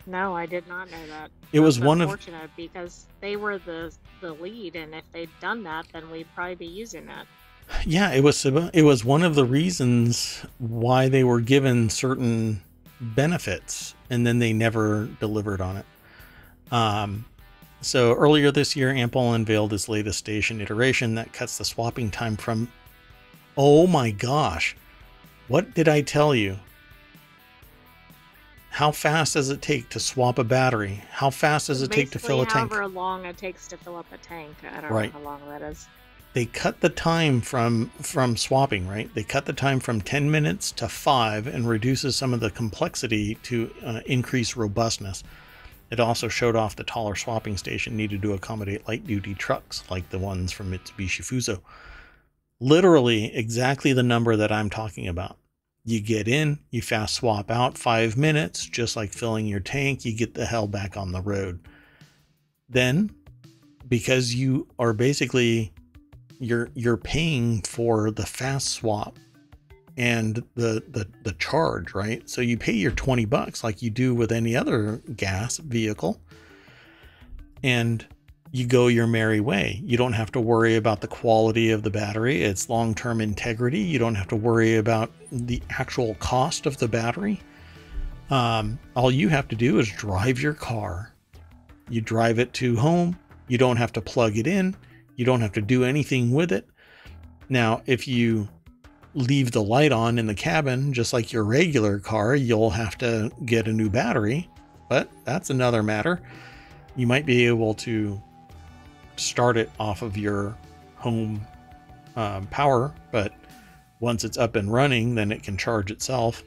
No, I did not know that. It was one of because they were the the lead, and if they'd done that, then we'd probably be using that. Yeah, it was it was one of the reasons why they were given certain benefits, and then they never delivered on it. Um, so earlier this year, Ample unveiled its latest station iteration that cuts the swapping time from. Oh my gosh, what did I tell you? How fast does it take to swap a battery? How fast does it Basically, take to fill a tank? However long it takes to fill up a tank. I don't right. know how long that is. They cut the time from from swapping, right? They cut the time from 10 minutes to 5 and reduces some of the complexity to uh, increase robustness. It also showed off the taller swapping station needed to accommodate light duty trucks like the ones from Mitsubishi Fuso. Literally exactly the number that I'm talking about. You get in, you fast swap out five minutes, just like filling your tank, you get the hell back on the road. Then, because you are basically you're you're paying for the fast swap and the, the the charge, right? So you pay your 20 bucks like you do with any other gas vehicle. And you go your merry way. You don't have to worry about the quality of the battery, its long term integrity. You don't have to worry about the actual cost of the battery. Um, all you have to do is drive your car. You drive it to home. You don't have to plug it in. You don't have to do anything with it. Now, if you leave the light on in the cabin, just like your regular car, you'll have to get a new battery, but that's another matter. You might be able to start it off of your home um, power, but once it's up and running, then it can charge itself.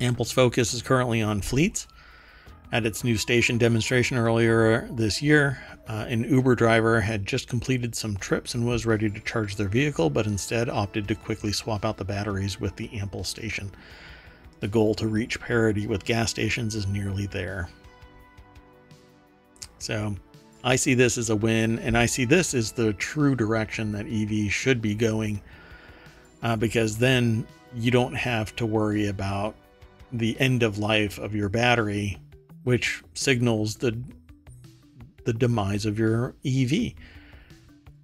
Ample's focus is currently on fleets. At its new station demonstration earlier this year, uh, an Uber driver had just completed some trips and was ready to charge their vehicle, but instead opted to quickly swap out the batteries with the Ample station. The goal to reach parity with gas stations is nearly there. So, I see this as a win, and I see this as the true direction that EV should be going uh, because then you don't have to worry about the end of life of your battery, which signals the the demise of your EV.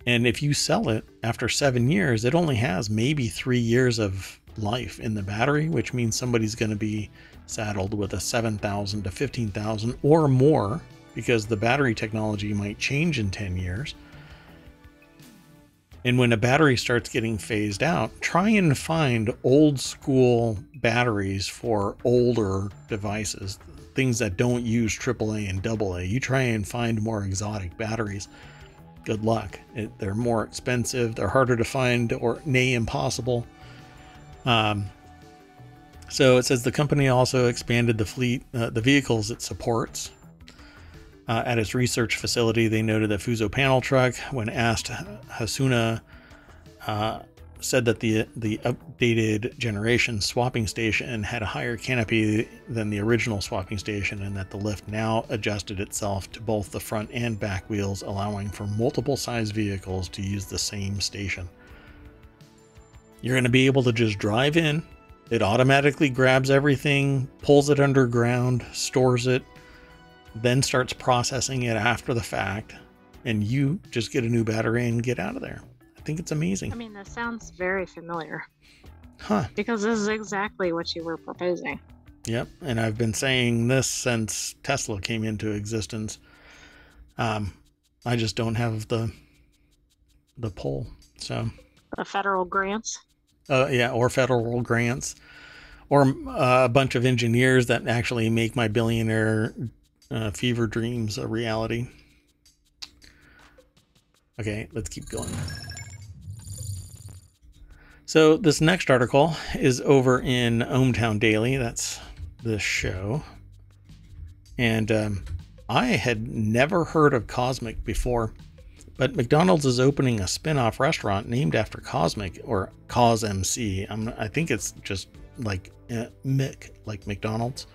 And if you sell it after seven years, it only has maybe three years of life in the battery, which means somebody's going to be saddled with a 7,000 to 15,000 or more because the battery technology might change in 10 years. And when a battery starts getting phased out, try and find old school batteries for older devices, things that don't use AAA and AA. You try and find more exotic batteries. Good luck. It, they're more expensive, they're harder to find, or nay, impossible. Um, so it says the company also expanded the fleet, uh, the vehicles it supports uh, at its research facility, they noted that Fuso panel truck, when asked, Hassounah uh, said that the the updated generation swapping station had a higher canopy than the original swapping station, and that the lift now adjusted itself to both the front and back wheels, allowing for multiple size vehicles to use the same station. You're going to be able to just drive in. It automatically grabs everything, pulls it underground, stores it, then starts processing it after the fact, and you just get a new battery and get out of there. Think it's amazing. I mean, that sounds very familiar. Huh. Because this is exactly what you were proposing. Yep, and I've been saying this since Tesla came into existence. Um, I just don't have the the pull. So the federal grants. Uh, yeah, or federal grants, or uh, a bunch of engineers that actually make my billionaire uh, fever dreams a reality. Okay, let's keep going. So this next article is over in ohmTown Daily. That's the show. And um, I had never heard of CosMC before, but McDonald's is opening a spin-off restaurant named after CosMC or Cos MC. I'm, I think it's just like uh, Mick, like McDonald's.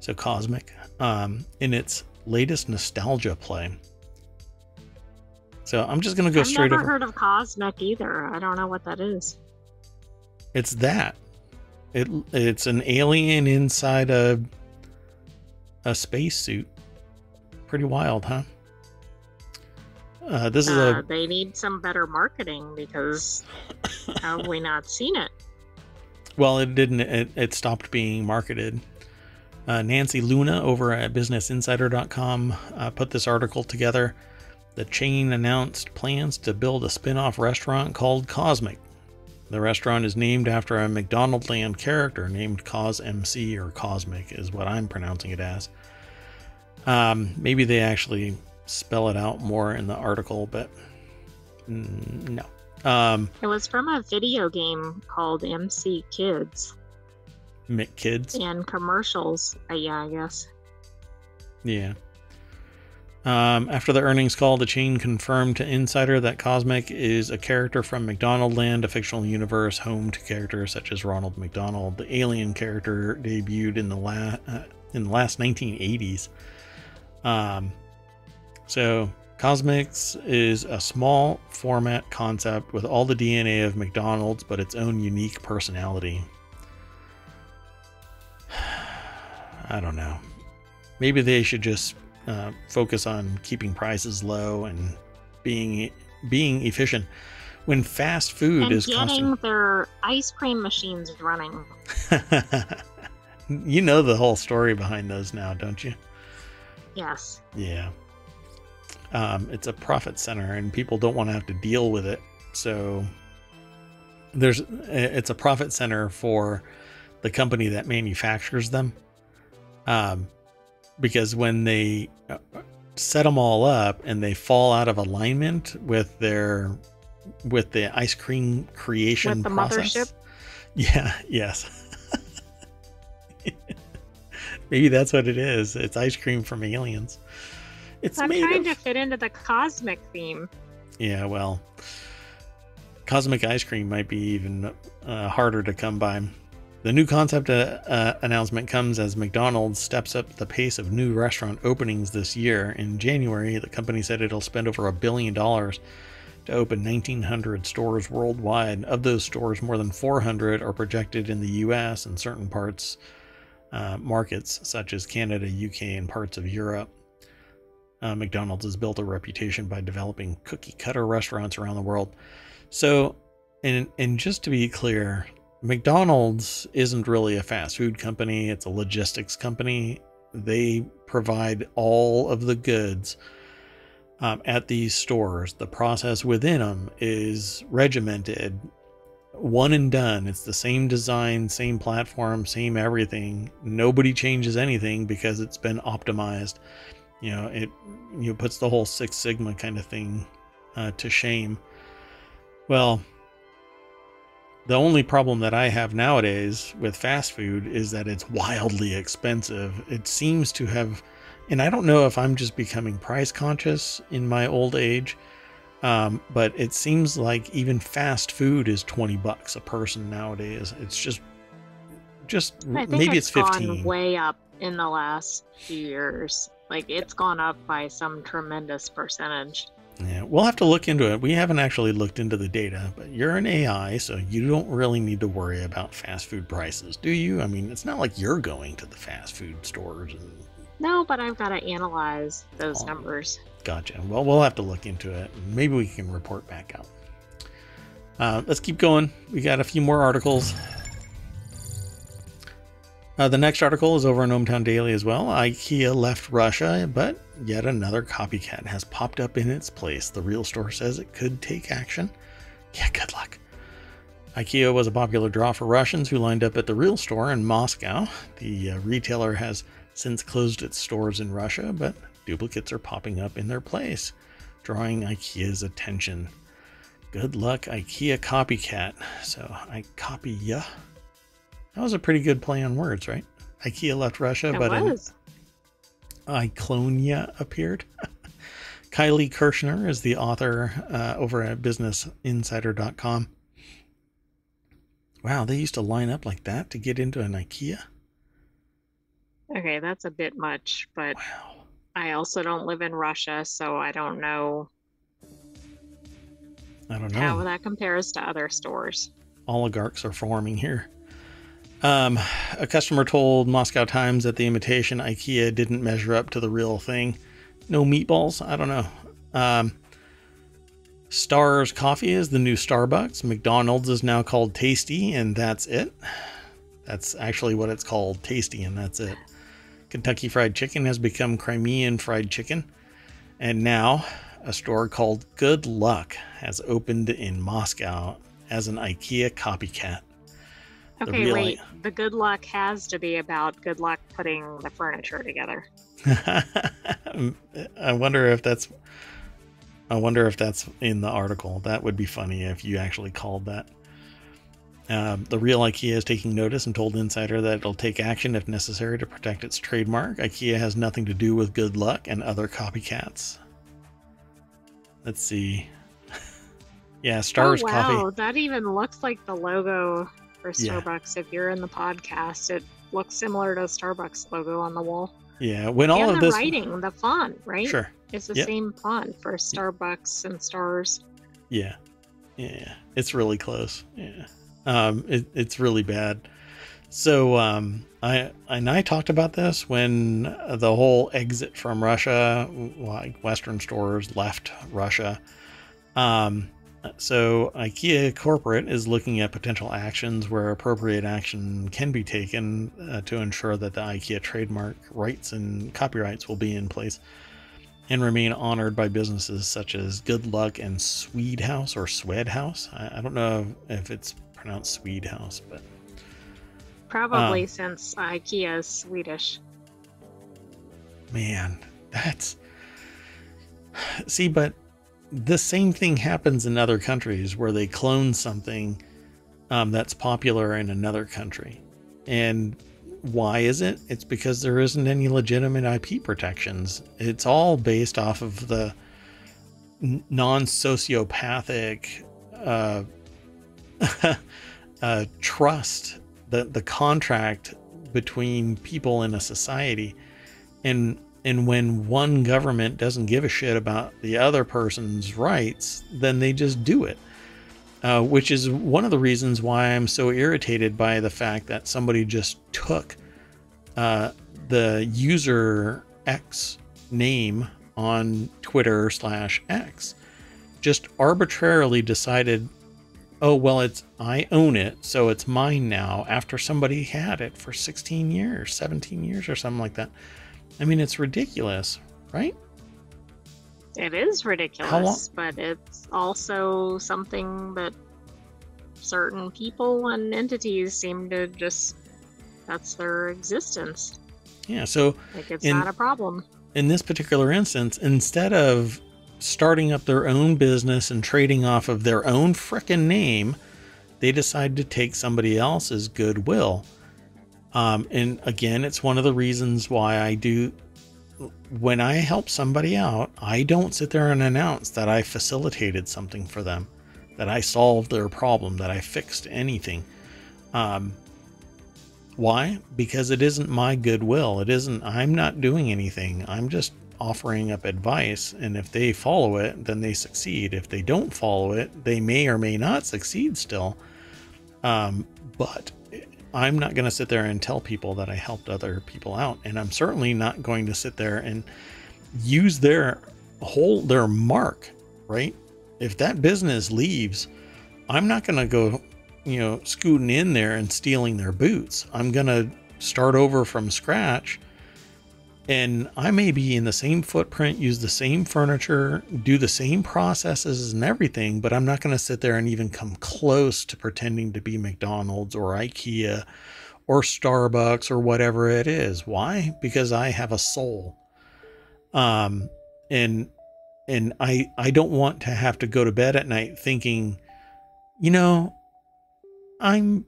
So CosMC, um, in its latest nostalgia play. So I'm just gonna go straight up. I've never over. heard of CosMC either. I don't know what that is. It's that. It it's an alien inside a a spacesuit. Pretty wild, huh? Uh, this is Uh, a they need some better marketing because how have we not seen it? well, it didn't. It, it stopped being marketed. Uh, Nancy Luna over at BusinessInsider.com uh, put this article together. The chain announced plans to build a spin-off restaurant called CosMC. The restaurant is named after a McDonaldland character named Cos MC or Cosmic, is what I'm pronouncing it as. Um, maybe they actually spell it out more in the article, but mm, no. Um, It was from a video game called MC Kids Mick Kids. and commercials. Uh, yeah, I guess. Yeah. Um, after the earnings call, the chain confirmed to Insider that CosMC is a character from McDonaldland, a fictional universe home to characters such as Ronald McDonald. The alien character debuted in the la- uh, in the last 1980s. Um, so CosMCs is a small format concept with all the DNA of McDonald's, but its own unique personality. I don't know. Maybe they should just uh, focus on keeping prices low and being being efficient. When fast food and is getting constant, their ice cream machines running. you know the whole story behind those now, don't you? Yes. Yeah. Um, it's a profit center, and people don't want to have to deal with it. So there's it's a profit center for the company that manufactures them. Um, because when they uh, set them all up and they fall out of alignment with their with the ice cream creation process. mothership? Yeah, yes. Maybe that's what it is. It's ice cream from aliens. It's I'm trying of to fit into the cosmic theme. yeah, well, cosmic ice cream might be even uh, harder to come by. The new concept uh, uh, announcement comes as McDonald's steps up the pace of new restaurant openings this year. In January, the company said it'll spend over a billion dollars to open 1,900 stores worldwide. Of those stores, more than 400 are projected in the U.S. and certain parts uh, markets such as Canada, UK, and parts of Europe. Uh, McDonald's has built a reputation by developing cookie cutter restaurants around the world. So, and and just to be clear, McDonald's isn't really a fast food company, it's a logistics company. They provide all of the goods um, at these stores. The process within them is regimented, one and done. It's the same design, same platform, same everything. Nobody changes anything because it's been optimized. You know, it you know, puts the whole Six Sigma kind of thing uh, to shame. Well, the only problem that I have nowadays with fast food is that it's wildly expensive. It seems to have, and I don't know if I'm just becoming price conscious in my old age, um, but it seems like even fast food is 20 bucks a person nowadays. It's just, just maybe it's it's 15. gone way up in the last few years. Like it's gone up by some tremendous percentage. Yeah, we'll have to look into it. We haven't actually looked into the data, but you're an AI, so you don't really need to worry about fast food prices, do you? I mean, it's not like you're going to the fast food stores and No, but I've got to analyze those Oh. numbers. gotcha. Well, we'll have to look into it. Maybe we can report back out. Uh, let's keep going. We got a few more articles. Uh, the next article is over in ohmTown Daily as well. IKEA left Russia, but yet another copycat has popped up in its place. The real store says it could take action. Yeah, good luck. IKEA was a popular draw for Russians who lined up at the real store in Moscow. The uh, retailer has since closed its stores in Russia, but duplicates are popping up in their place, drawing IKEA's attention. Good luck, IKEA copycat. So I copy ya. That was a pretty good play on words, right? IKEA left Russia, it but was. Iclonia appeared. Kylie Kirshner is the author uh, over at BusinessInsider.com. Wow, they used to line up like that to get into an IKEA. Okay, that's a bit much, but wow. I also don't live in Russia, so I don't know. I don't know how that compares to other stores. Oligarchs are forming here. Um, a customer told Moscow Times that the imitation IKEA didn't measure up to the real thing. No meatballs? I don't know. Um, Stars Coffee is the new Starbucks. McDonald's is now called Tasty, and that's it. That's actually what it's called Tasty, and that's it. Kentucky Fried Chicken has become Crimean Fried Chicken. And now a store called Good Luck has opened in Moscow as an IKEA copycat. Okay, wait. The good luck has to be about good luck putting the furniture together. I wonder if that's I wonder if that's in the article. That would be funny if you actually called that. Um, the real IKEA is taking notice and told Insider that it'll take action if necessary to protect its trademark. IKEA has nothing to do with good luck and other copycats. Let's see. yeah, Stars oh, wow. Coffee. That even looks like the logo for Starbucks. Yeah. If you're in the podcast, it looks similar to Starbucks logo on the wall. Yeah, when all and of the this writing, the font, right? Sure, it's the yep. same font for Starbucks and stars. Yeah, yeah, it's really close. Yeah, um, it, it's really bad. So, um, I and I talked about this when the whole exit from Russia, like Western stores left Russia. Um, so, IKEA Corporate is looking at potential actions where appropriate action can be taken uh, to ensure that the IKEA trademark rights and copyrights will be in place and remain honored by businesses such as Good Luck and Swede House or Swed House. I, I don't know if it's pronounced Swede House, but probably um, since IKEA is Swedish. Man, that's see, but the same thing happens in other countries where they clone something um, that's popular in another country. And why is it? It's because there isn't any legitimate IP protections. It's all based off of the non sociopathic uh, uh, trust, the, the contract between people in a society. And and when one government doesn't give a shit about the other person's rights, then they just do it. Uh, which is one of the reasons why I'm so irritated by the fact that somebody just took uh, the user X name on Twitter slash X, just arbitrarily decided, oh, well, it's I own it, so it's mine now after somebody had it for 16 years, 17 years, or something like that. I mean, it's ridiculous, right? It is ridiculous, but it's also something that certain people and entities seem to just that's their existence. Yeah, so like it's in, not a problem. In this particular instance, instead of starting up their own business and trading off of their own frickin' name, they decide to take somebody else's goodwill um, and again, it's one of the reasons why I do, when I help somebody out, I don't sit there and announce that I facilitated something for them, that I solved their problem, that I fixed anything. Um, why? Because it isn't my goodwill. It isn't, I'm not doing anything. I'm just offering up advice. And if they follow it, then they succeed. If they don't follow it, they may or may not succeed still. Um, but I'm not going to sit there and tell people that I helped other people out. And I'm certainly not going to sit there and use their whole, their mark, right? If that business leaves, I'm not going to go, you know, scooting in there and stealing their boots. I'm going to start over from scratch and I may be in the same footprint, use the same furniture, do the same processes and everything, but I'm not going to sit there and even come close to pretending to be McDonald's or IKEA or Starbucks or whatever it is. Why? Because I have a soul. Um and and I I don't want to have to go to bed at night thinking, you know, I'm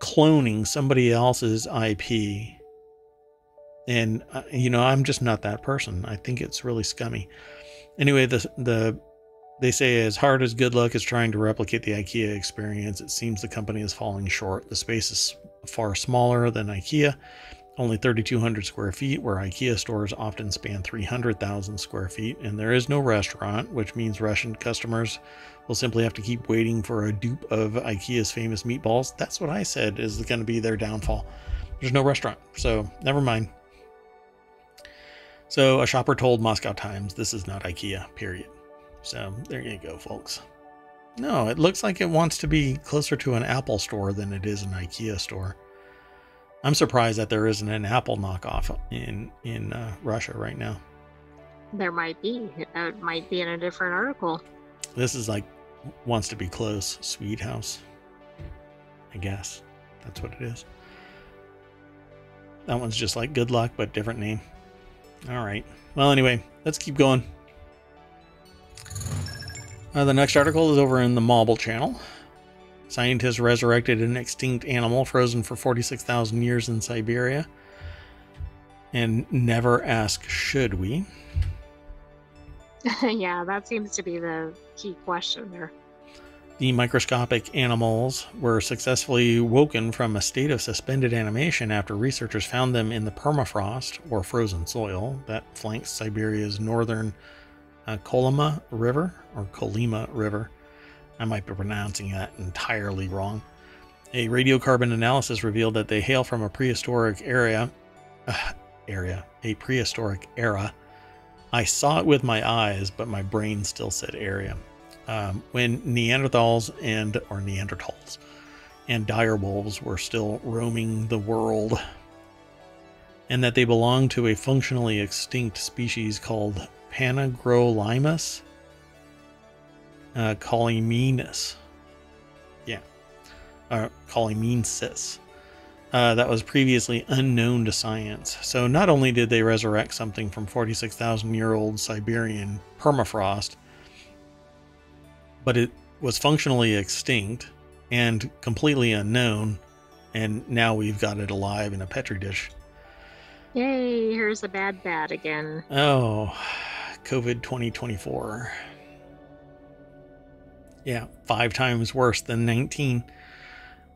cloning somebody else's IP and uh, you know i'm just not that person. I think it's really scummy. Anyway the the they say as hard as good luck is trying to replicate the ikea experience it seems the company is falling short. The space is far smaller than ikea only 3200 square feet where ikea stores often span 300000 square feet and there is no restaurant which means russian customers will simply have to keep waiting for a dupe of ikea's famous meatballs. That's what i said is going to be their downfall. There's no restaurant so never mind so a shopper told Moscow Times this is not IKEA, period. So there you go, folks. No, it looks like it wants to be closer to an Apple store than it is an IKEA store. I'm surprised that there isn't an Apple knockoff in in uh, Russia right now. There might be. It might be in a different article. This is like wants to be close, Swed House. I guess that's what it is. That one's just like good luck, but different name. All right. Well, anyway, let's keep going. Uh, the next article is over in the Marble Channel. Scientists resurrected an extinct animal frozen for 46,000 years in Siberia. And never ask, should we? yeah, that seems to be the key question there. The microscopic animals were successfully woken from a state of suspended animation after researchers found them in the permafrost or frozen soil that flanks Siberia's northern uh, Kolyma River or Kolyma River. I might be pronouncing that entirely wrong. A radiocarbon analysis revealed that they hail from a prehistoric area. Uh, area, a prehistoric era. I saw it with my eyes, but my brain still said area um, when Neanderthals and or Neanderthals and dire wolves were still roaming the world, and that they belonged to a functionally extinct species called Panagrolaimus uh. Yeah, uh, Colimensis. Uh, that was previously unknown to science. So not only did they resurrect something from 46,000 year old Siberian permafrost, but it was functionally extinct and completely unknown, and now we've got it alive in a petri dish. Yay, here's a bad bat again. Oh, COVID 2024. Yeah, five times worse than 19.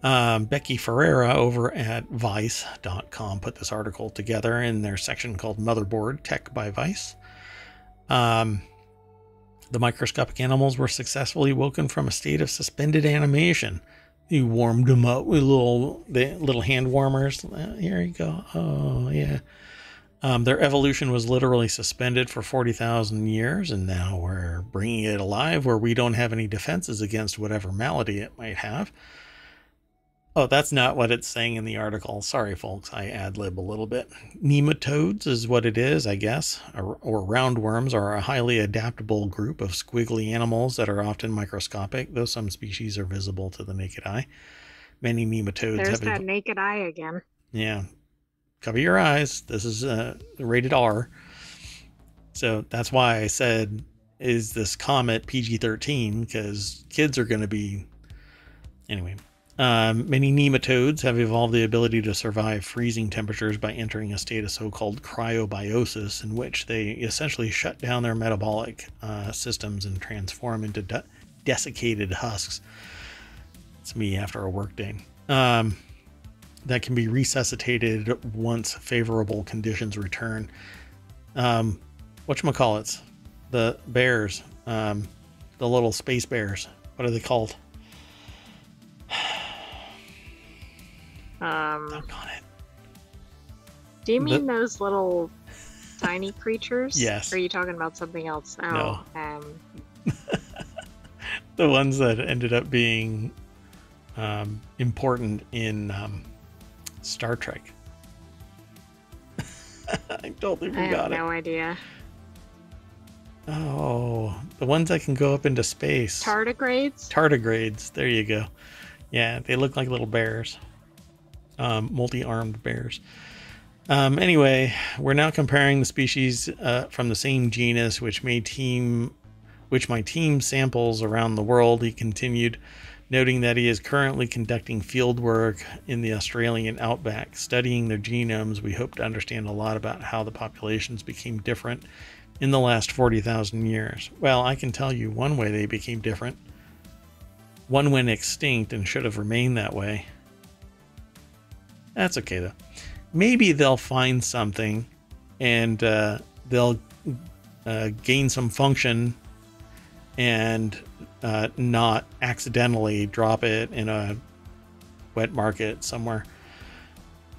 Um, Becky Ferreira over at Vice.com put this article together in their section called Motherboard Tech by Vice. Um, the microscopic animals were successfully woken from a state of suspended animation. You warmed them up with little little hand warmers. Uh, here you go. Oh yeah. Um, their evolution was literally suspended for 40,000 years, and now we're bringing it alive where we don't have any defenses against whatever malady it might have. Oh, that's not what it's saying in the article. Sorry, folks, I ad lib a little bit. Nematodes is what it is, I guess, or, or roundworms are a highly adaptable group of squiggly animals that are often microscopic, though some species are visible to the naked eye. Many nematodes There's have. that naked eye again. Yeah. Cover your eyes. This is uh, rated R. So that's why I said, is this comet PG 13? Because kids are going to be. Anyway, um, many nematodes have evolved the ability to survive freezing temperatures by entering a state of so called cryobiosis, in which they essentially shut down their metabolic uh, systems and transform into de- desiccated husks. It's me after a workday. Um, that can be resuscitated once favorable conditions return. Um, whatchamacallits? The bears, um, the little space bears. What are they called? Um, it. Do you mean the, those little tiny creatures? Yes. Or are you talking about something else? Oh, no. Um, the ones that ended up being um, important in um, Star Trek. I totally forgot I have no idea. Oh, the ones that can go up into space. Tardigrades? Tardigrades. There you go. Yeah, they look like little bears. Um, multi-armed bears. Um, anyway, we're now comparing the species uh, from the same genus, which may team, which my team samples around the world. He continued, noting that he is currently conducting field work in the Australian outback, studying their genomes. We hope to understand a lot about how the populations became different in the last 40,000 years. Well, I can tell you one way they became different. One went extinct and should have remained that way. That's okay though. Maybe they'll find something and uh, they'll uh, gain some function and uh, not accidentally drop it in a wet market somewhere.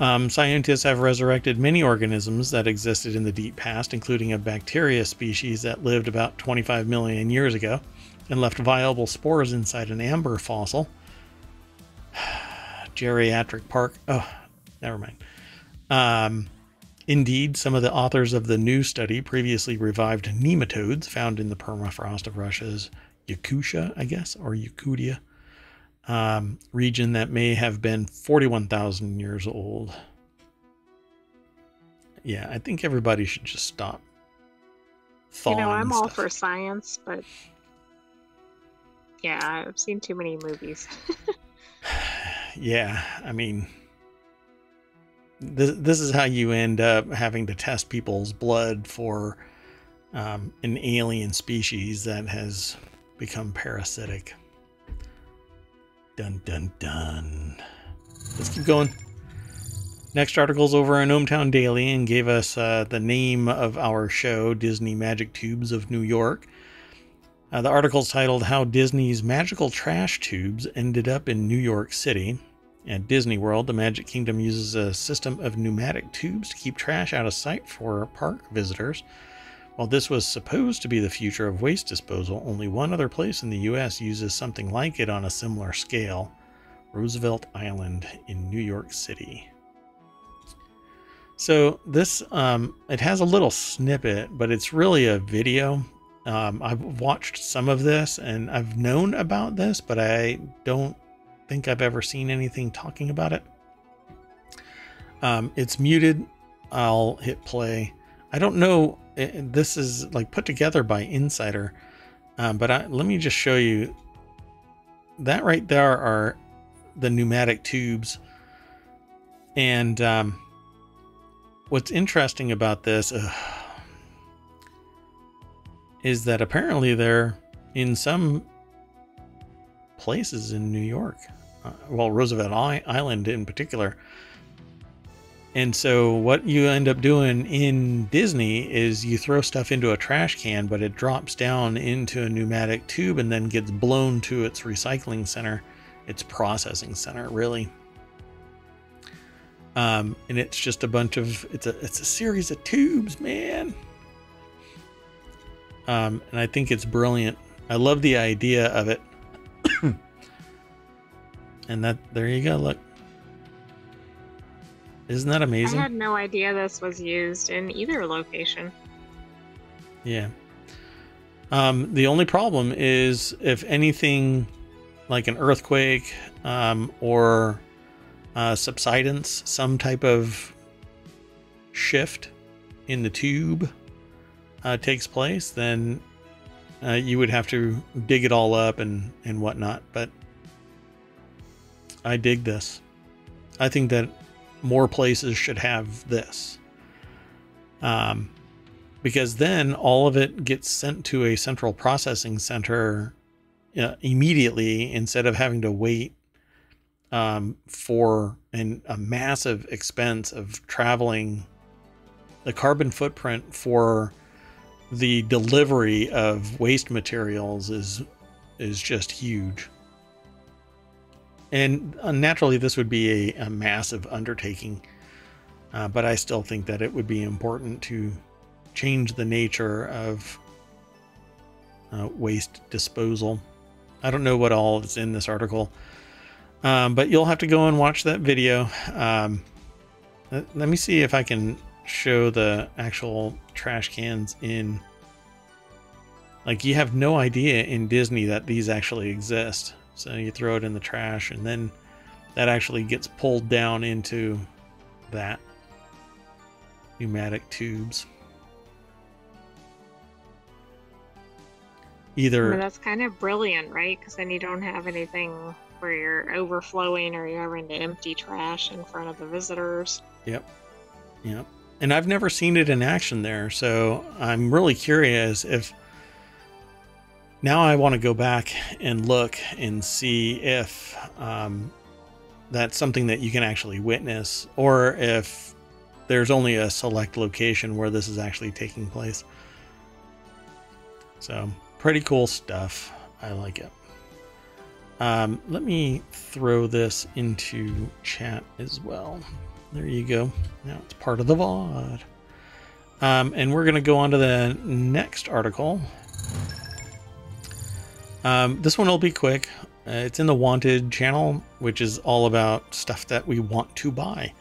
Um, scientists have resurrected many organisms that existed in the deep past, including a bacteria species that lived about 25 million years ago and left viable spores inside an amber fossil. Geriatric Park. Oh, never mind. Um, indeed, some of the authors of the new study previously revived nematodes found in the permafrost of Russia's Yakutia, I guess, or Yakutia um, region that may have been 41,000 years old. Yeah, I think everybody should just stop. You know, I'm all for science, but yeah, I've seen too many movies. yeah, I mean, this this is how you end up having to test people's blood for um, an alien species that has become parasitic. Dun dun dun. Let's keep going. Next article's over on ohmTown Daily and gave us uh, the name of our show, Disney Magic Tubes of New York. Uh, the article's titled How Disney's Magical Trash Tubes Ended Up in New York City. At Disney World, the Magic Kingdom uses a system of pneumatic tubes to keep trash out of sight for park visitors. While this was supposed to be the future of waste disposal, only one other place in the US uses something like it on a similar scale Roosevelt Island in New York City. So this um, it has a little snippet, but it's really a video. Um, I've watched some of this and I've known about this, but I don't think I've ever seen anything talking about it. Um, it's muted. I'll hit play. I don't know it, this is like put together by Insider. Um, but I, let me just show you that right there are the pneumatic tubes. And um, what's interesting about this uh, is that apparently they're in some places in New York, well, Roosevelt Island in particular, and so what you end up doing in Disney is you throw stuff into a trash can, but it drops down into a pneumatic tube and then gets blown to its recycling center, its processing center, really. Um, and it's just a bunch of it's a it's a series of tubes, man. Um, and I think it's brilliant. I love the idea of it. and that there you go. Look, isn't that amazing? I had no idea this was used in either location. Yeah. Um, the only problem is if anything like an earthquake um, or uh, subsidence, some type of shift in the tube uh, takes place, then uh, you would have to dig it all up and, and whatnot. But I dig this. I think that more places should have this. Um, because then all of it gets sent to a central processing center uh, immediately instead of having to wait um, for an, a massive expense of traveling. The carbon footprint for the delivery of waste materials is is just huge. And uh, naturally, this would be a, a massive undertaking, uh, but I still think that it would be important to change the nature of uh, waste disposal. I don't know what all is in this article, um, but you'll have to go and watch that video. Um, let, let, me see if I can show the actual trash cans in like you have no idea in Disney that these actually exist. So you throw it in the trash and then that actually gets pulled down into that pneumatic tubes. Either that's kind of brilliant, right? Because then you don't have anything where you're overflowing or you're having to empty trash in front of the visitors. Yep. Yep. And I've never seen it in action there, so I'm really curious if now I want to go back and look and see if um, that's something that you can actually witness, or if there's only a select location where this is actually taking place. So, pretty cool stuff. I like it. Um, let me throw this into chat as well. There you go. Now it's part of the VOD. Um, and we're going to go on to the next article. Um, this one will be quick. Uh, it's in the Wanted channel, which is all about stuff that we want to buy.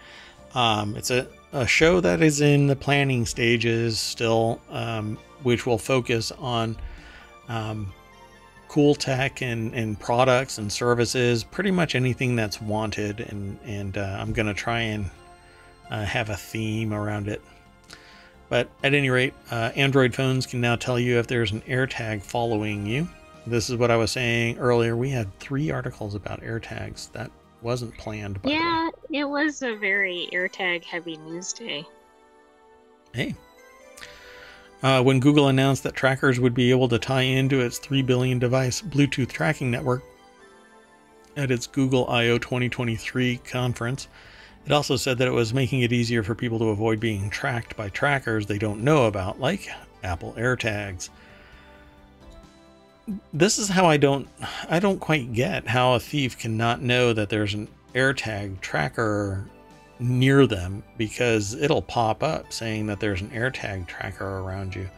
Um, it's a, a show that is in the planning stages still, um, which will focus on um, cool tech and, and products and services, pretty much anything that's wanted. And, and uh, I'm going to try and uh, have a theme around it. But at any rate, uh, Android phones can now tell you if there's an AirTag following you. This is what I was saying earlier. We had three articles about AirTags. That wasn't planned. yeah, it was a very AirTag heavy news day. Hey. Uh, when Google announced that trackers would be able to tie into its 3 billion device Bluetooth tracking network at its Google I/O 2023 conference, it also said that it was making it easier for people to avoid being tracked by trackers they don't know about, like Apple AirTags this is how I don't I don't quite get how a thief cannot know that there's an AirTag tracker near them because it'll pop up saying that there's an AirTag tracker around you.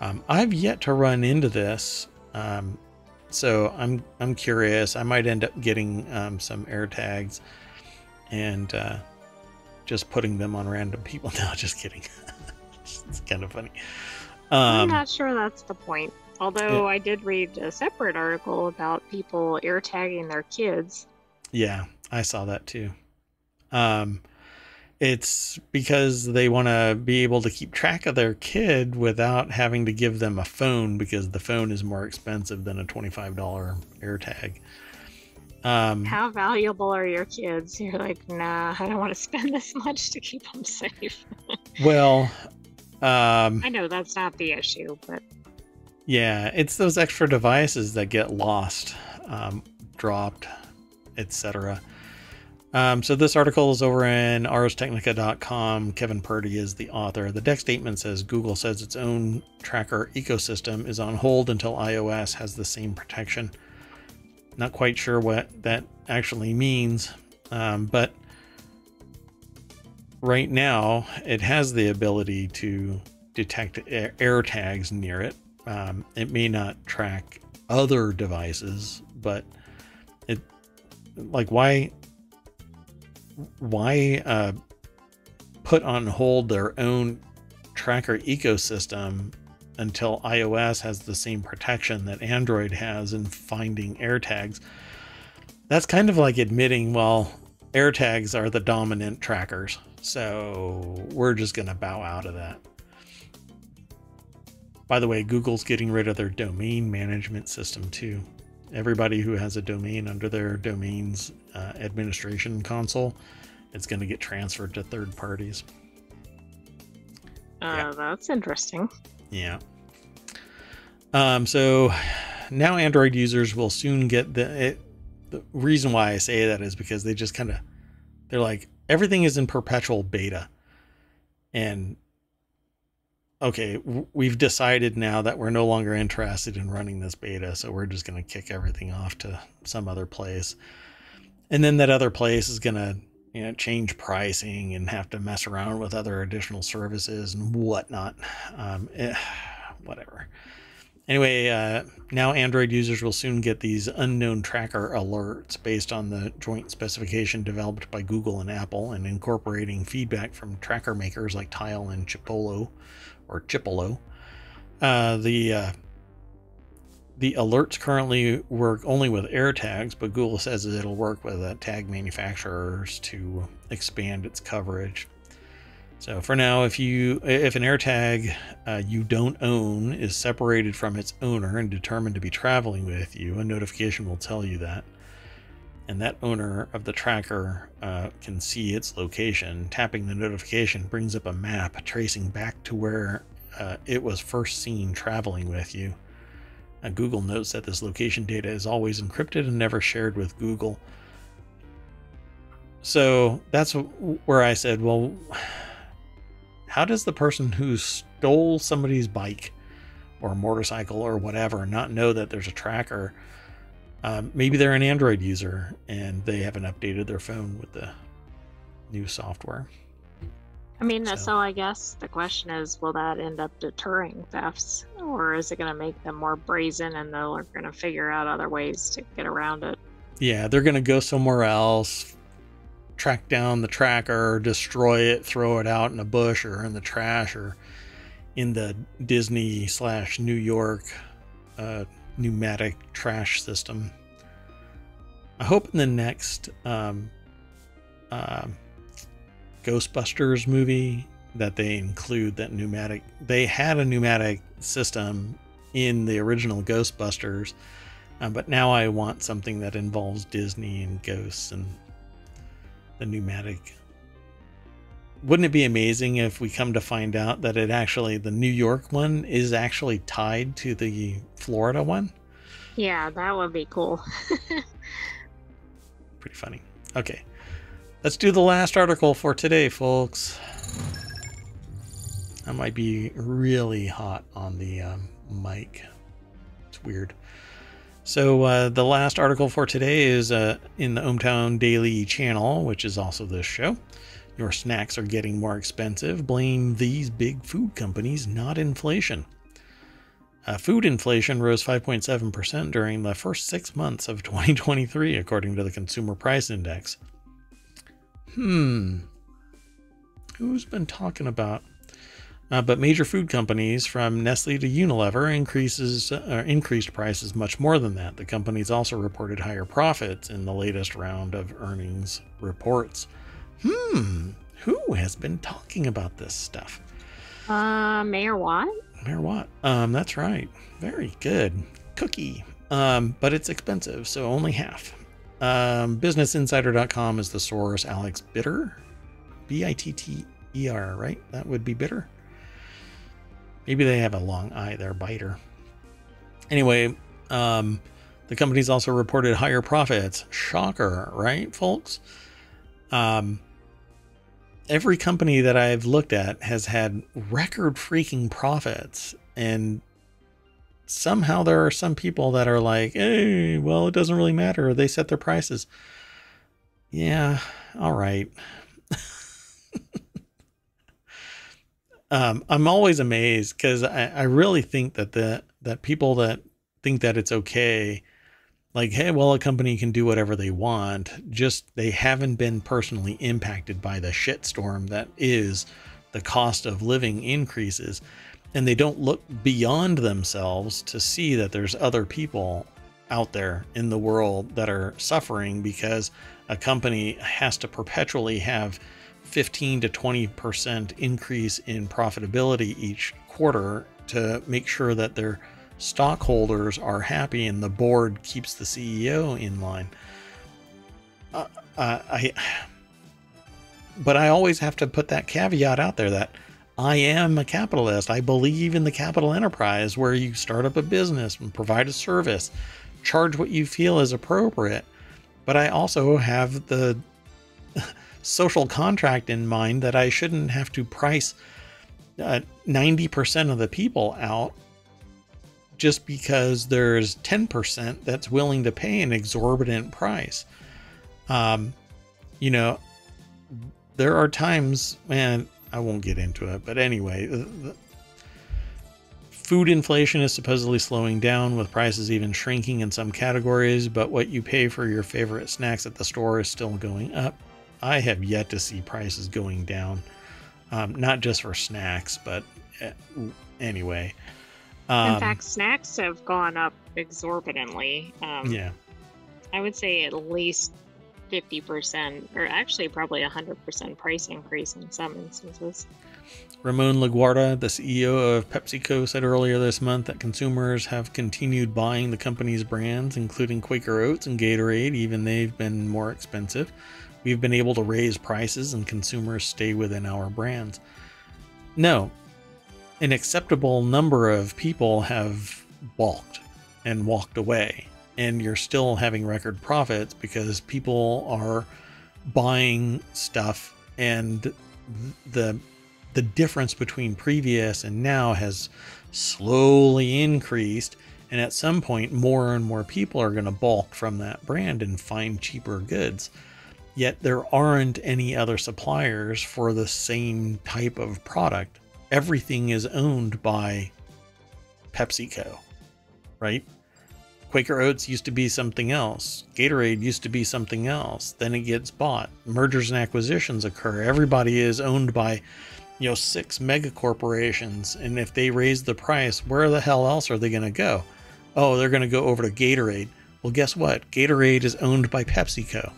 Um, I've yet to run into this, um, so I'm I'm curious. I might end up getting um, some AirTags and uh, just putting them on random people. No, just kidding. it's kind of funny. I'm um, not sure that's the point. Although yeah. I did read a separate article about people air tagging their kids. Yeah, I saw that too. Um, it's because they want to be able to keep track of their kid without having to give them a phone because the phone is more expensive than a $25 AirTag. Um, How valuable are your kids? You're like, nah, I don't want to spend this much to keep them safe. well, um, I know that's not the issue, but yeah, it's those extra devices that get lost, um, dropped, etc. Um, so this article is over in arstechnica.com. Kevin Purdy is the author. The deck statement says Google says its own tracker ecosystem is on hold until iOS has the same protection. Not quite sure what that actually means, um, but right now it has the ability to detect air tags near it um, it may not track other devices, but it like why why uh, put on hold their own tracker ecosystem until iOS has the same protection that Android has in finding AirTags. That's kind of like admitting, well, AirTags are the dominant trackers, so we're just going to bow out of that. By the way, Google's getting rid of their domain management system too. Everybody who has a domain under their domains uh, administration console, it's going to get transferred to third parties. Uh, yeah. That's interesting. Yeah. Um, so now Android users will soon get the. It, the reason why I say that is because they just kind of they're like everything is in perpetual beta, and okay, we've decided now that we're no longer interested in running this beta, so we're just going to kick everything off to some other place. And then that other place is going to you know change pricing and have to mess around with other additional services and whatnot. Um, eh, whatever. Anyway, uh, now Android users will soon get these unknown tracker alerts based on the joint specification developed by Google and Apple and incorporating feedback from tracker makers like Tile and Chipolo or Chipolo. Uh, the uh, the alerts currently work only with AirTags, but Google says it'll work with uh, tag manufacturers to expand its coverage. So for now, if you if an AirTag uh, you don't own is separated from its owner and determined to be traveling with you, a notification will tell you that. And that owner of the tracker uh, can see its location. Tapping the notification brings up a map tracing back to where uh, it was first seen traveling with you. Uh, Google notes that this location data is always encrypted and never shared with Google. So that's where I said, well how does the person who stole somebody's bike or motorcycle or whatever not know that there's a tracker? Um, maybe they're an Android user and they haven't updated their phone with the new software. I mean, so, so I guess the question is will that end up deterring thefts or is it going to make them more brazen and they're going to figure out other ways to get around it? Yeah, they're going to go somewhere else, track down the tracker, destroy it, throw it out in a bush or in the trash or in the Disney slash New York uh, pneumatic trash system. I hope in the next um, uh, Ghostbusters movie that they include that pneumatic. They had a pneumatic system in the original Ghostbusters, uh, but now I want something that involves Disney and ghosts and the pneumatic. Wouldn't it be amazing if we come to find out that it actually, the New York one is actually tied to the Florida one? Yeah, that would be cool. Pretty funny. Okay. Let's do the last article for today, folks. I might be really hot on the um, mic. It's weird. So uh, the last article for today is uh, in the ohmTown Daily channel, which is also this show. Your snacks are getting more expensive. Blame these big food companies, not inflation. Uh, food inflation rose 5.7% during the first six months of 2023, according to the Consumer Price Index. Hmm. Who's been talking about uh, but major food companies, from Nestle to Unilever, increases uh, increased prices much more than that. The companies also reported higher profits in the latest round of earnings reports. Hmm, who has been talking about this stuff? Uh, Mayor Watt. Mayor Watt. Um, that's right. Very good. Cookie. Um, but it's expensive, so only half. Um, BusinessInsider.com is the source. Alex Bitter, B I T T E R, right? That would be bitter. Maybe they have a long eye there, biter. Anyway, um, the company's also reported higher profits. Shocker, right, folks? Um, every company that I've looked at has had record freaking profits. And somehow there are some people that are like, hey, well, it doesn't really matter. They set their prices. Yeah, all right. um, I'm always amazed because I, I really think that the that people that think that it's okay, like, hey, well, a company can do whatever they want, just they haven't been personally impacted by the shitstorm that is the cost of living increases. And they don't look beyond themselves to see that there's other people out there in the world that are suffering because a company has to perpetually have 15 to 20% increase in profitability each quarter to make sure that their stockholders are happy and the board keeps the CEO in line. Uh, I, but I always have to put that caveat out there that I am a capitalist. I believe in the capital enterprise where you start up a business and provide a service, charge what you feel is appropriate. But I also have the social contract in mind that I shouldn't have to price uh, 90% of the people out just because there's 10% that's willing to pay an exorbitant price. Um, you know, there are times, man, I won't get into it, but anyway, food inflation is supposedly slowing down, with prices even shrinking in some categories, but what you pay for your favorite snacks at the store is still going up. I have yet to see prices going down, um, not just for snacks, but eh, anyway. Um, in fact, snacks have gone up exorbitantly. Um, yeah. I would say at least 50%, or actually probably 100% price increase in some instances. Ramon Laguarta, the CEO of PepsiCo, said earlier this month that consumers have continued buying the company's brands, including Quaker Oats and Gatorade, even they've been more expensive. We've been able to raise prices and consumers stay within our brands. No, an acceptable number of people have balked and walked away, and you're still having record profits because people are buying stuff and the the difference between previous and now has slowly increased. And at some point more and more people are going to balk from that brand and find cheaper goods. Yet there aren't any other suppliers for the same type of product everything is owned by PepsiCo, right? Quaker Oats used to be something else. Gatorade used to be something else. Then it gets bought. Mergers and acquisitions occur. Everybody is owned by, you know, six mega corporations. And if they raise the price, where the hell else are they going to go? Oh, they're going to go over to Gatorade. Well, guess what? Gatorade is owned by PepsiCo.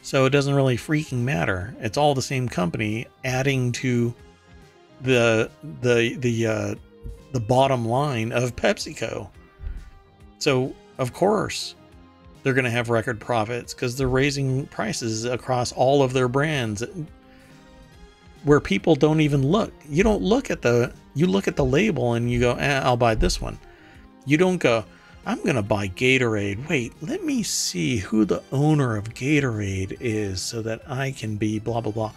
So it doesn't really freaking matter. It's all the same company adding to the the the uh, the bottom line of PepsiCo. So of course they're going to have record profits because they're raising prices across all of their brands where people don't even look. You don't look at the you look at the label and you go, eh, "I'll buy this one." You don't go, "I'm going to buy Gatorade." Wait, let me see who the owner of Gatorade is so that I can be blah blah blah.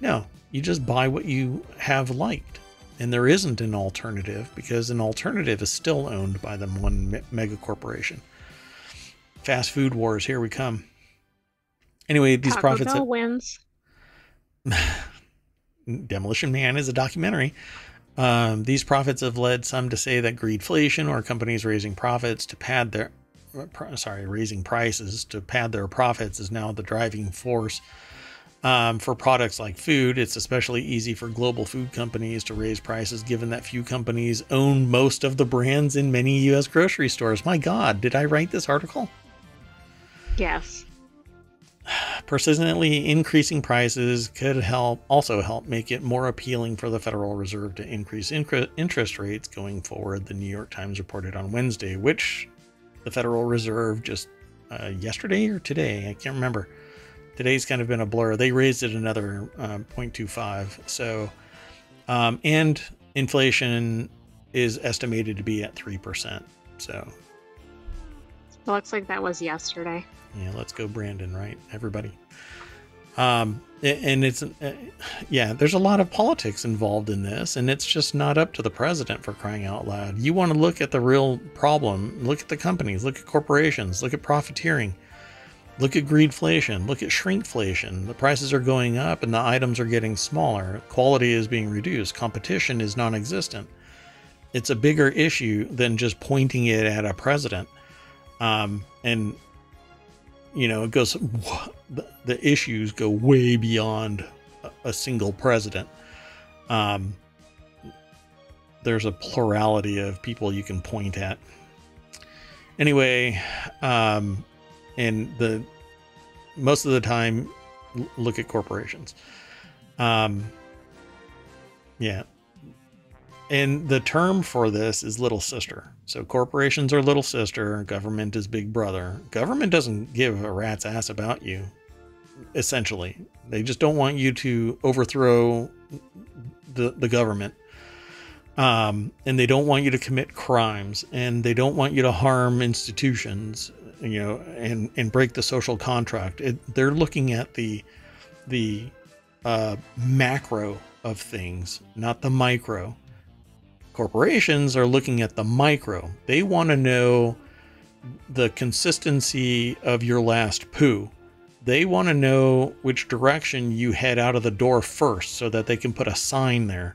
No, you just buy what you have liked. And there isn't an alternative because an alternative is still owned by the one mega corporation. Fast food wars, here we come. Anyway, these Taco profits Bell wins. Demolition Man is a documentary. Um, these profits have led some to say that greedflation or companies raising profits to pad their sorry raising prices to pad their profits is now the driving force um, for products like food, it's especially easy for global food companies to raise prices given that few companies own most of the brands in many US grocery stores. My God, did I write this article? Yes. Persistently increasing prices could help also help make it more appealing for the Federal Reserve to increase interest rates going forward, the New York Times reported on Wednesday, which the Federal Reserve just uh, yesterday or today, I can't remember, Today's kind of been a blur. They raised it another uh, 0.25. So, um, and inflation is estimated to be at 3%. So, it looks like that was yesterday. Yeah, let's go, Brandon, right? Everybody. Um, and it's, uh, yeah, there's a lot of politics involved in this, and it's just not up to the president for crying out loud. You want to look at the real problem, look at the companies, look at corporations, look at profiteering. Look at greedflation. Look at shrinkflation. The prices are going up and the items are getting smaller. Quality is being reduced. Competition is non existent. It's a bigger issue than just pointing it at a president. Um, and, you know, it goes, the issues go way beyond a single president. Um, there's a plurality of people you can point at. Anyway, um, and the most of the time look at corporations. Um yeah. And the term for this is little sister. So corporations are little sister government is big brother. Government doesn't give a rat's ass about you essentially. They just don't want you to overthrow the the government. Um, and they don't want you to commit crimes and they don't want you to harm institutions you know, and and break the social contract. It, they're looking at the the uh, macro of things, not the micro. Corporations are looking at the micro. They want to know the consistency of your last poo. They want to know which direction you head out of the door first so that they can put a sign there.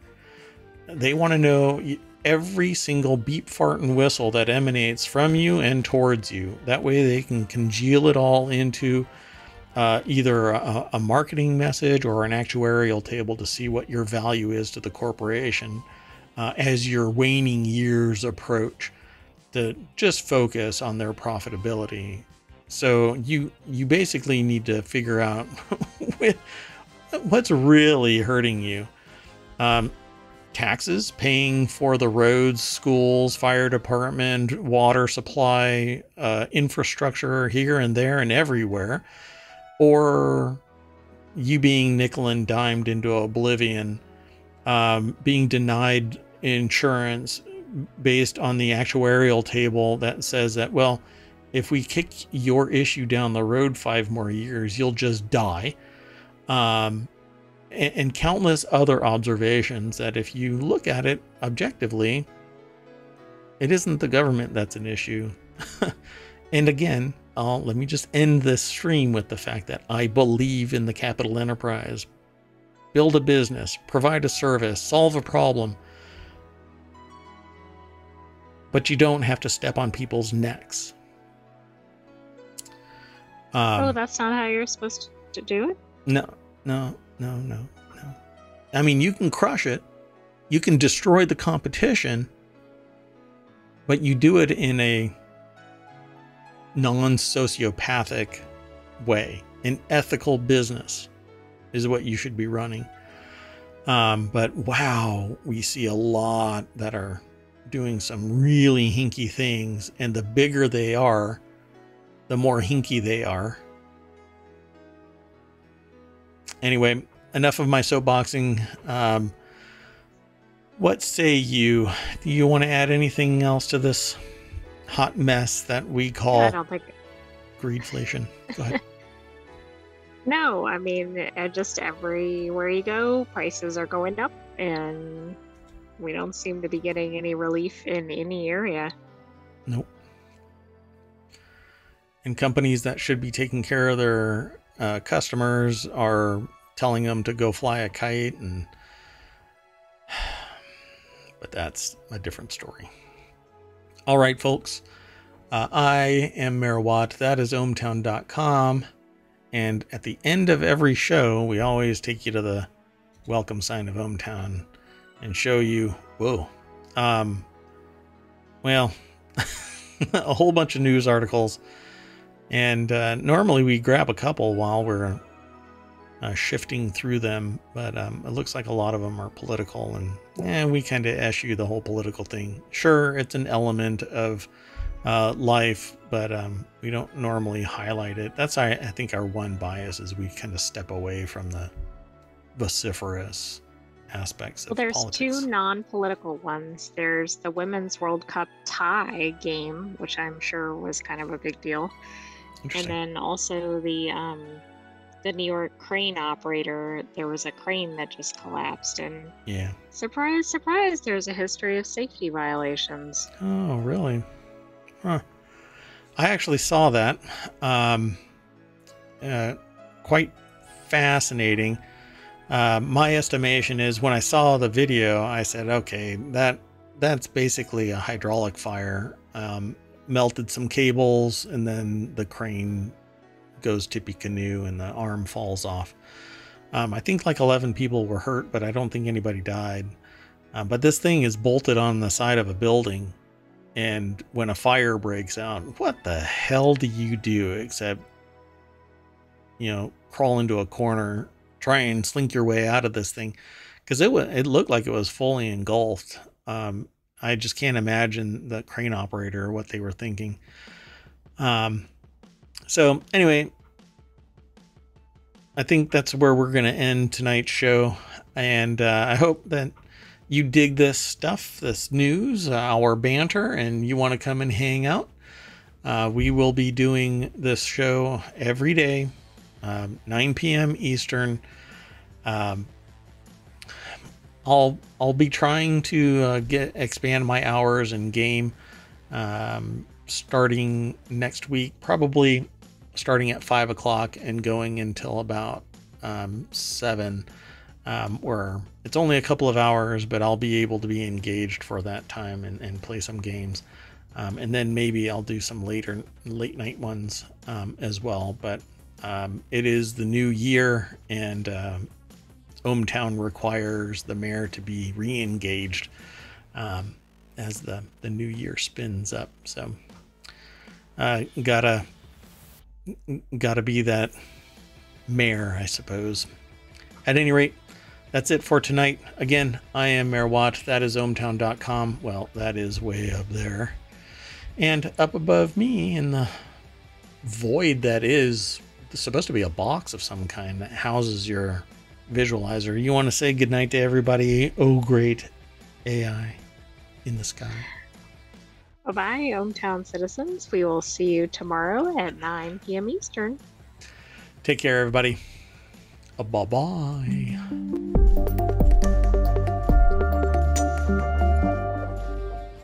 They want to know every single beep, fart, and whistle that emanates from you and towards you. That way they can congeal it all into uh, either a, a, marketing message or an actuarial table to see what your value is to the corporation uh, as your waning years approach to just focus on their profitability so you you basically need to figure out what's really hurting you um, taxes paying for the roads schools fire department water supply uh, infrastructure here and there and everywhere or you being nickel and dimed into oblivion, um, being denied insurance based on the actuarial table that says that, well, if we kick your issue down the road five more years, you'll just die. Um, and, and countless other observations that, if you look at it objectively, it isn't the government that's an issue. and again, uh, let me just end this stream with the fact that I believe in the capital enterprise. Build a business, provide a service, solve a problem. But you don't have to step on people's necks. Um, oh, that's not how you're supposed to do it? No, no, no, no, no. I mean, you can crush it, you can destroy the competition, but you do it in a non sociopathic way. An ethical business is what you should be running. Um, but wow, we see a lot that are doing some really hinky things, and the bigger they are, the more hinky they are. Anyway, enough of my soapboxing. Um, what say you? Do you want to add anything else to this? hot mess that we call I don't think greedflation. Go ahead. no, I mean, just everywhere you go, prices are going up, and we don't seem to be getting any relief in any area. Nope. And companies that should be taking care of their uh, customers are telling them to go fly a kite, and but that's a different story. All right, folks. Uh, I am Mayor Watt. That is ohmtown.com. And at the end of every show, we always take you to the welcome sign of ohmTown and show you, whoa, um, well, a whole bunch of news articles. And uh, normally we grab a couple while we're uh, shifting through them, but um, it looks like a lot of them are political, and eh, we kind of eschew the whole political thing. Sure, it's an element of uh, life, but um, we don't normally highlight it. That's I, I think our one bias is we kind of step away from the vociferous aspects well, there's politics. two non-political ones. There's the Women's World Cup tie game, which I'm sure was kind of a big deal, and then also the um, the New York crane operator, there was a crane that just collapsed, and yeah, surprise, surprise, there's a history of safety violations. Oh, really? Huh. I actually saw that. Um, uh, quite fascinating. Uh, my estimation is when I saw the video, I said, okay, that that's basically a hydraulic fire. Um, melted some cables, and then the crane goes Tippecanoe and the arm falls off. Um, I think like 11 people were hurt, but I don't think anybody died. Uh, but this thing is bolted on the side of a building. And when a fire breaks out, what the hell do you do except, you know, crawl into a corner, try and slink your way out of this thing? Because it, it looked like it was fully engulfed. Um, I just can't imagine the crane operator, what they were thinking. Um, so, anyway, I think that's where we're going to end tonight's show. And uh, I hope that you dig this stuff, this news, uh, our banter, and you want to come and hang out. Uh, we will be doing this show every day, um, 9 p.m. Eastern. Um, I'll I'll be trying to uh, get expand my hours and game um, starting next week, probably starting at five o'clock and going until about um, seven. um, where it's only a couple of hours, but I'll be able to be engaged for that time and, and play some games. Um, and then maybe I'll do some later late night ones um, as well. But um, it is the new year, and uh, ohmTown requires the mayor to be re-engaged as the the new year spins up. So uh, gotta gotta be that mayor, I suppose. At any rate, that's it for tonight. Again, I am Mayor Watt. That is ohmtown.com. Well, that is way up there. And up above me in the void that is supposed to be a box of some kind that houses your visualizer. You want to say goodnight to everybody? Oh, great AI in the sky. Bye bye, ohmTown citizens. We will see you tomorrow at 9 p.m. Eastern. Take care, everybody. Bye bye.